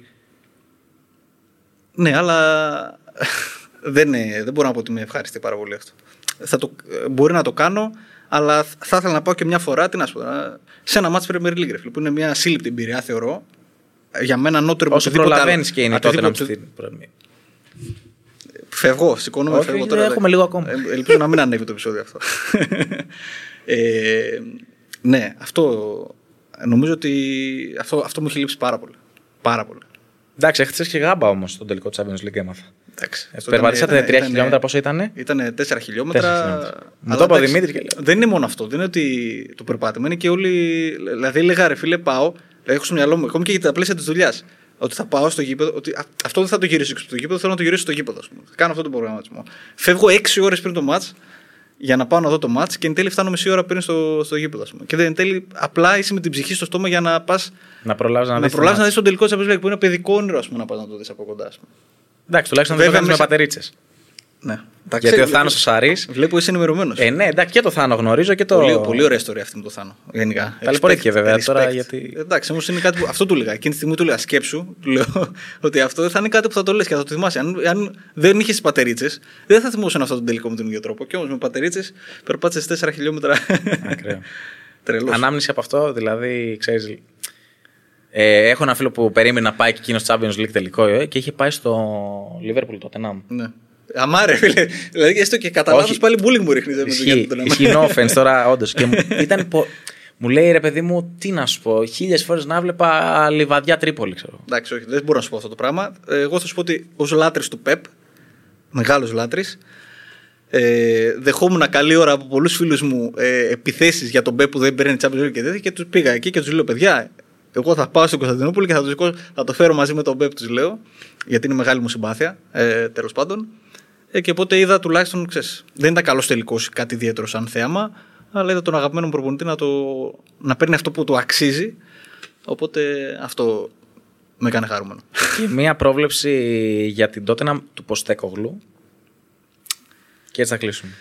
Ναι, αλλά δεν, είναι- δεν μπορώ να πω ότι με ευχαριστεί πάρα πολύ αυτό. Θα το, ε, μπορεί να το κάνω, αλλά θα ήθελα να πάω και μια φορά τι να σου πω, ε, σε ένα μάτς Premier League, ρε φίλε, που είναι μια σύλληπτη εμπειρία, θεωρώ. Ε, Για μένα ανώτερο από Όσο οτιδήποτε προλαβαίνεις άλλο. και είναι Από τότε να μου οτιδήποτε- στείλει. Φεύγω, σηκώνομαι, Όχι, φεύγω όχι, τώρα. έχουμε λίγο ακόμα. Ε, ελπίζω να μην ανέβει το επεισόδιο αυτό. ε, ναι, αυτό νομίζω ότι αυτό, αυτό μου έχει λείψει πάρα πολύ. Πάρα πολύ. Εντάξει, έχτισες και γάμπα όμως στον τελικό Champions League έμαθα. Εντάξει, Ε, αυτό Περπατήσατε ήταν- 3 ήταν- χιλιόμετρα, πόσο ήταν. Ήταν 4 Τέσσερα χιλιόμετρα. χιλιόμετρα. Μου Αλλά το είπε ο εντάξει, Δημήτρης και λέω. Δεν είναι μόνο αυτό. Δεν είναι ότι το περπάτημα. Είναι και όλοι. Δηλαδή έλεγα ρε φίλε, πάω. Έχω στο μυαλό μου, ακόμη και για τα πλαίσια της δουλειάς. Ότι θα πάω στο γήπεδο. Ότι α, αυτό δεν θα το γυρίσω έξω από το γήπεδο, θέλω να το γυρίσω στο γήπεδο. Ας πούμε. Θα κάνω αυτό το προγραμματισμό. Φεύγω 6 ώρες πριν το match για να πάω να δω το match και εν τέλει φτάνω μισή ώρα πριν στο, στο γήπεδο. Ας πούμε. Και εν τέλει απλά είσαι με την ψυχή στο στόμα για να πας. Να προλάβεις να, Να δεις προλάβεις το να μάτς. δεις τον τελικό της Champions League που είναι παιδικό όνειρο ας πούμε, να πας να το δεις από κοντά. Ας πούμε. Εντάξει, τουλάχιστον δεν το Βέβαια, κάνεις με μέσα- πατερίτσες. Ναι. Τα Γιατί ο ξέρω, Θάνος ο Σαρή. Βλέπω είσαι ενημερωμένος. Ε, ναι, εντάξει, και το Θάνο γνωρίζω και το. Πολύ, πολύ ωραία ιστορία αυτή με το Θάνο. Γενικά. Ταλαιπωρήθηκε Respect, βέβαια respect. τώρα, γιατί- Εντάξει, όμως είναι κάτι που. Αυτό του έλεγα. Εκείνη τη στιγμή του έλεγα σκέψου. Του λέω ότι αυτό θα είναι κάτι που θα το λες και θα το θυμάσαι. Αν, αν δεν είχες τι πατερίτσες, δεν θα θυμόσουν αυτό τον τελικό με τον ίδιο τρόπο. Και όμως με πατερίτσες περπάτησες 4 χιλιόμετρα. Ακραίο. Τρελός. Ανάμνηση από αυτό, δηλαδή, ξέρεις. Ε, έχω ένα φίλο που περίμενε να πάει και εκείνος στο Champions League τελικό ε, και είχε πάει στο Liverpool τότε να μου. Ναι. Αμάρε, φίλε. Δηλαδή, έστω και κατά λάθο Όχι. πάλι bullying μου ρίχνεις. Ισχύει, ισχύει no offense τώρα, όντως. Και μου, ήταν πο... μου λέει ρε παιδί μου, τι να σου πω, χίλιες φορές να βλέπα λιβαδιά Τρίπολη, ξέρω. Εντάξει, όχι, δεν μπορώ να σου πω αυτό το πράγμα. Ε, Εγώ θα σου πω ότι ως λάτρης του ΠΕΠ, μεγάλος λάτρης, ε, δεχόμουν καλή ώρα από πολλούς φίλους μου ε, επιθέσεις για τον ΠΕΠ που δεν παίρνει Champions League και τέτοια και τους πήγα εκεί και τους λέω: Παιδιά, εγώ θα πάω στην Κωνσταντινούπολη και θα, τους, σηκώσω- θα το φέρω μαζί με τον ΠΕΠ, τους λέω, γιατί είναι μεγάλη μου συμπάθεια, ε, τέλος πάντων. Ε, και οπότε είδα τουλάχιστον, ξέρεις, δεν ήταν καλός τελικός κάτι ιδιαίτερο σαν θέαμα, αλλά είδα τον αγαπημένο μου προπονητή να, το, να παίρνει αυτό που του αξίζει. Οπότε αυτό με έκανε χαρούμενο. και μία πρόβλεψη για την τότε του Ποστέκογλου. Και έτσι θα κλείσουμε.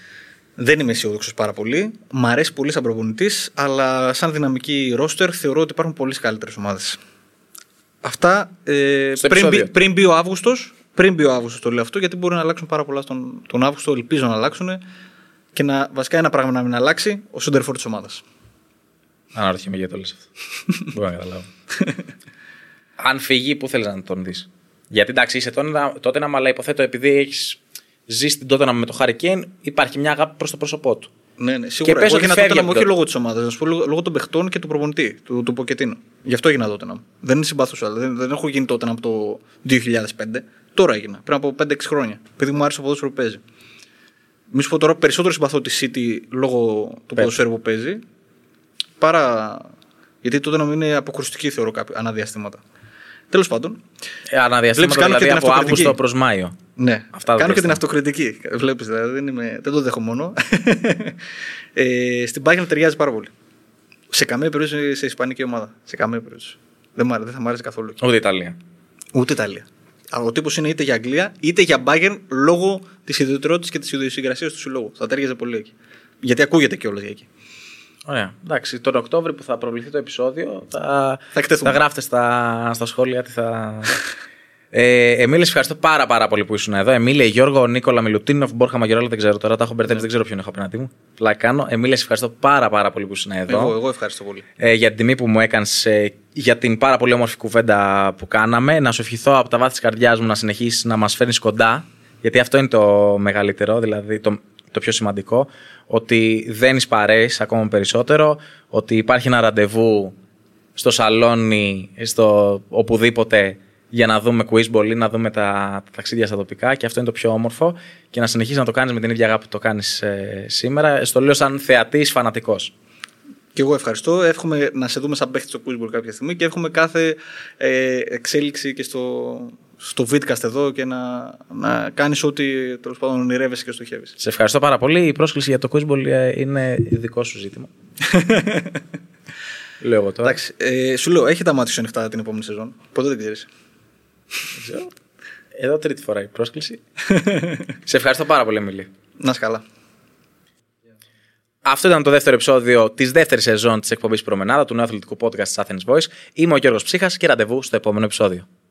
Δεν είμαι αισιόδοξος πάρα πολύ. Μ' αρέσει πολύ σαν προπονητής, αλλά σαν δυναμική ρόστερ θεωρώ ότι υπάρχουν πολύ καλύτερες ομάδες. Αυτά ε, Στο πριν, μπει, επεισόδιο. πριν μπει ο Αύγουστος. Πριν μπει ο Αύγουστος το λέω αυτό, γιατί μπορεί να αλλάξουν πάρα πολλά στον, τον Αύγουστο. Ελπίζω να αλλάξουν. Και να, βασικά ένα πράγμα να μην αλλάξει, ο Σέντερφορ της ομάδας. Αναρωτιέμαι γιατί το λες αυτό. Δεν μπορώ να καταλάβω. Αν φύγει, πού θέλεις να τον δεις; Γιατί εντάξει, είσαι τότε να αλλά υποθέτω επειδή έχεις ζήσει την τότε με το Χάρη Κέιν, υπάρχει μια αγάπη προς το πρόσωπό του. Ναι, ναι, σίγουρα. πες Εγώ ότι έγινα φεύγει τότε από όχι το- λόγω της ομάδας, να σου πω λόγω, λόγω των παιχτών και του προπονητή, του, του Ποκετίνου. Γι' αυτό έγινα τότε. Δεν είναι συμπαθούσα. Δεν, δεν έχω γίνει τότε από το 2005. Τώρα έγινα, πριν από 5-6 χρόνια. Επειδή μου άρεσε το ποδόσφαιρο που παίζει. Μη σου πω τώρα περισσότερο συμπαθώ τη City λόγω του ποδοσφαίρου που παίζει. Παρά. Γιατί τότε να είναι αποκρουστική θεωρώ κάποια αναδιαστήματα. Τέλος πάντων. Ε, αναδιαστήματα Βλέπεις, κάνω και δηλαδή την από αυτοκριτική. Αύγουστο προς Μάιο. Ναι, Αυτά κάνω και δεν την αυτοκριτική. Βλέπεις, δηλαδή δεν, είμαι, δεν το δέχω μόνο. ε, στην Bayern ταιριάζει πάρα πολύ. Σε καμία περίπτωση σε ισπανική ομάδα. Σε καμία περίπτωση. Δεν, μ' άρεσε- δεν θα μου άρεσε καθόλου. Ούτε Ιταλία. Ούτε Ιταλία. Αλλά ο τύπος είναι είτε για Αγγλία είτε για Bayern λόγω της ιδιαιτερότητα και της ιδιοσυγκρασίας του συλλόγου. Θα τέριαζε πολύ εκεί. Γιατί ακούγεται κιόλας για εκεί. Ωραία. Εντάξει, τον Οκτώβριο που θα προβληθεί το επεισόδιο θα, Θα εκτεθούμε. γράφετε στα, στα σχόλια τι θα. Ε, Εμίλης, ευχαριστώ πάρα, πάρα πολύ που ήσουν εδώ. Εμίλη, Γιώργο, Νίκολα Μιλουτίνοφ, Μπόρχα Μαγερόλα, δεν ξέρω τώρα, τα έχω μπερδέψει, δεν ξέρω ποιον έχω απέναντί μου. Πλάκα κάνω. Εμίλη, ευχαριστώ πάρα, πάρα πολύ που ήσουν εδώ. Εγώ, εγώ ευχαριστώ πολύ. ε, για την τιμή που μου έκανες, για την πάρα πολύ όμορφη κουβέντα που κάναμε. Να σου ευχηθώ από τα βάθη της καρδιάς μου να συνεχίσεις να μας φέρνεις κοντά, γιατί αυτό είναι το μεγαλύτερο, δηλαδή το, το πιο σημαντικό. Ότι δεν παρέες ακόμα περισσότερο, ότι υπάρχει ένα ραντεβού στο σαλόνι, στο οπουδήποτε για να δούμε quizball ή να δούμε τα, τα ταξίδια στα τοπικά και αυτό είναι το πιο όμορφο και να συνεχίσεις να το κάνεις με την ίδια αγάπη που το κάνεις ε, σήμερα. Στο λέω σαν θεατής φανατικός. Και εγώ ευχαριστώ. Εύχομαι να σε δούμε σαν παίχτης στο Quizboard κάποια στιγμή και εύχομαι κάθε ε, εξέλιξη και στο, στο Vidcast εδώ και να, να κάνεις ό,τι τέλος πάντων ονειρεύεσαι και στοχεύεις. Σε ευχαριστώ πάρα πολύ. Η πρόσκληση για το quizball ε, είναι δικό σου ζήτημα. λέω εγώ τώρα. Εντάξει, ε, σου λέω, έχει τα μάτια σου ανοιχτά την επόμενη σεζόν. Ποτέ δεν ξέρεις. Δεν ξέρω. Εδώ τρίτη φορά η πρόσκληση. Σε ευχαριστώ πάρα πολύ, Εμίλη. Να είσαι καλά. Αυτό ήταν το δεύτερο επεισόδιο της δεύτερης σεζόν της εκπομπής Προμενάδα του νέου αθλητικού podcast της Athens Voice. Είμαι ο Γιώργος Ψύχας και ραντεβού στο επόμενο επεισόδιο.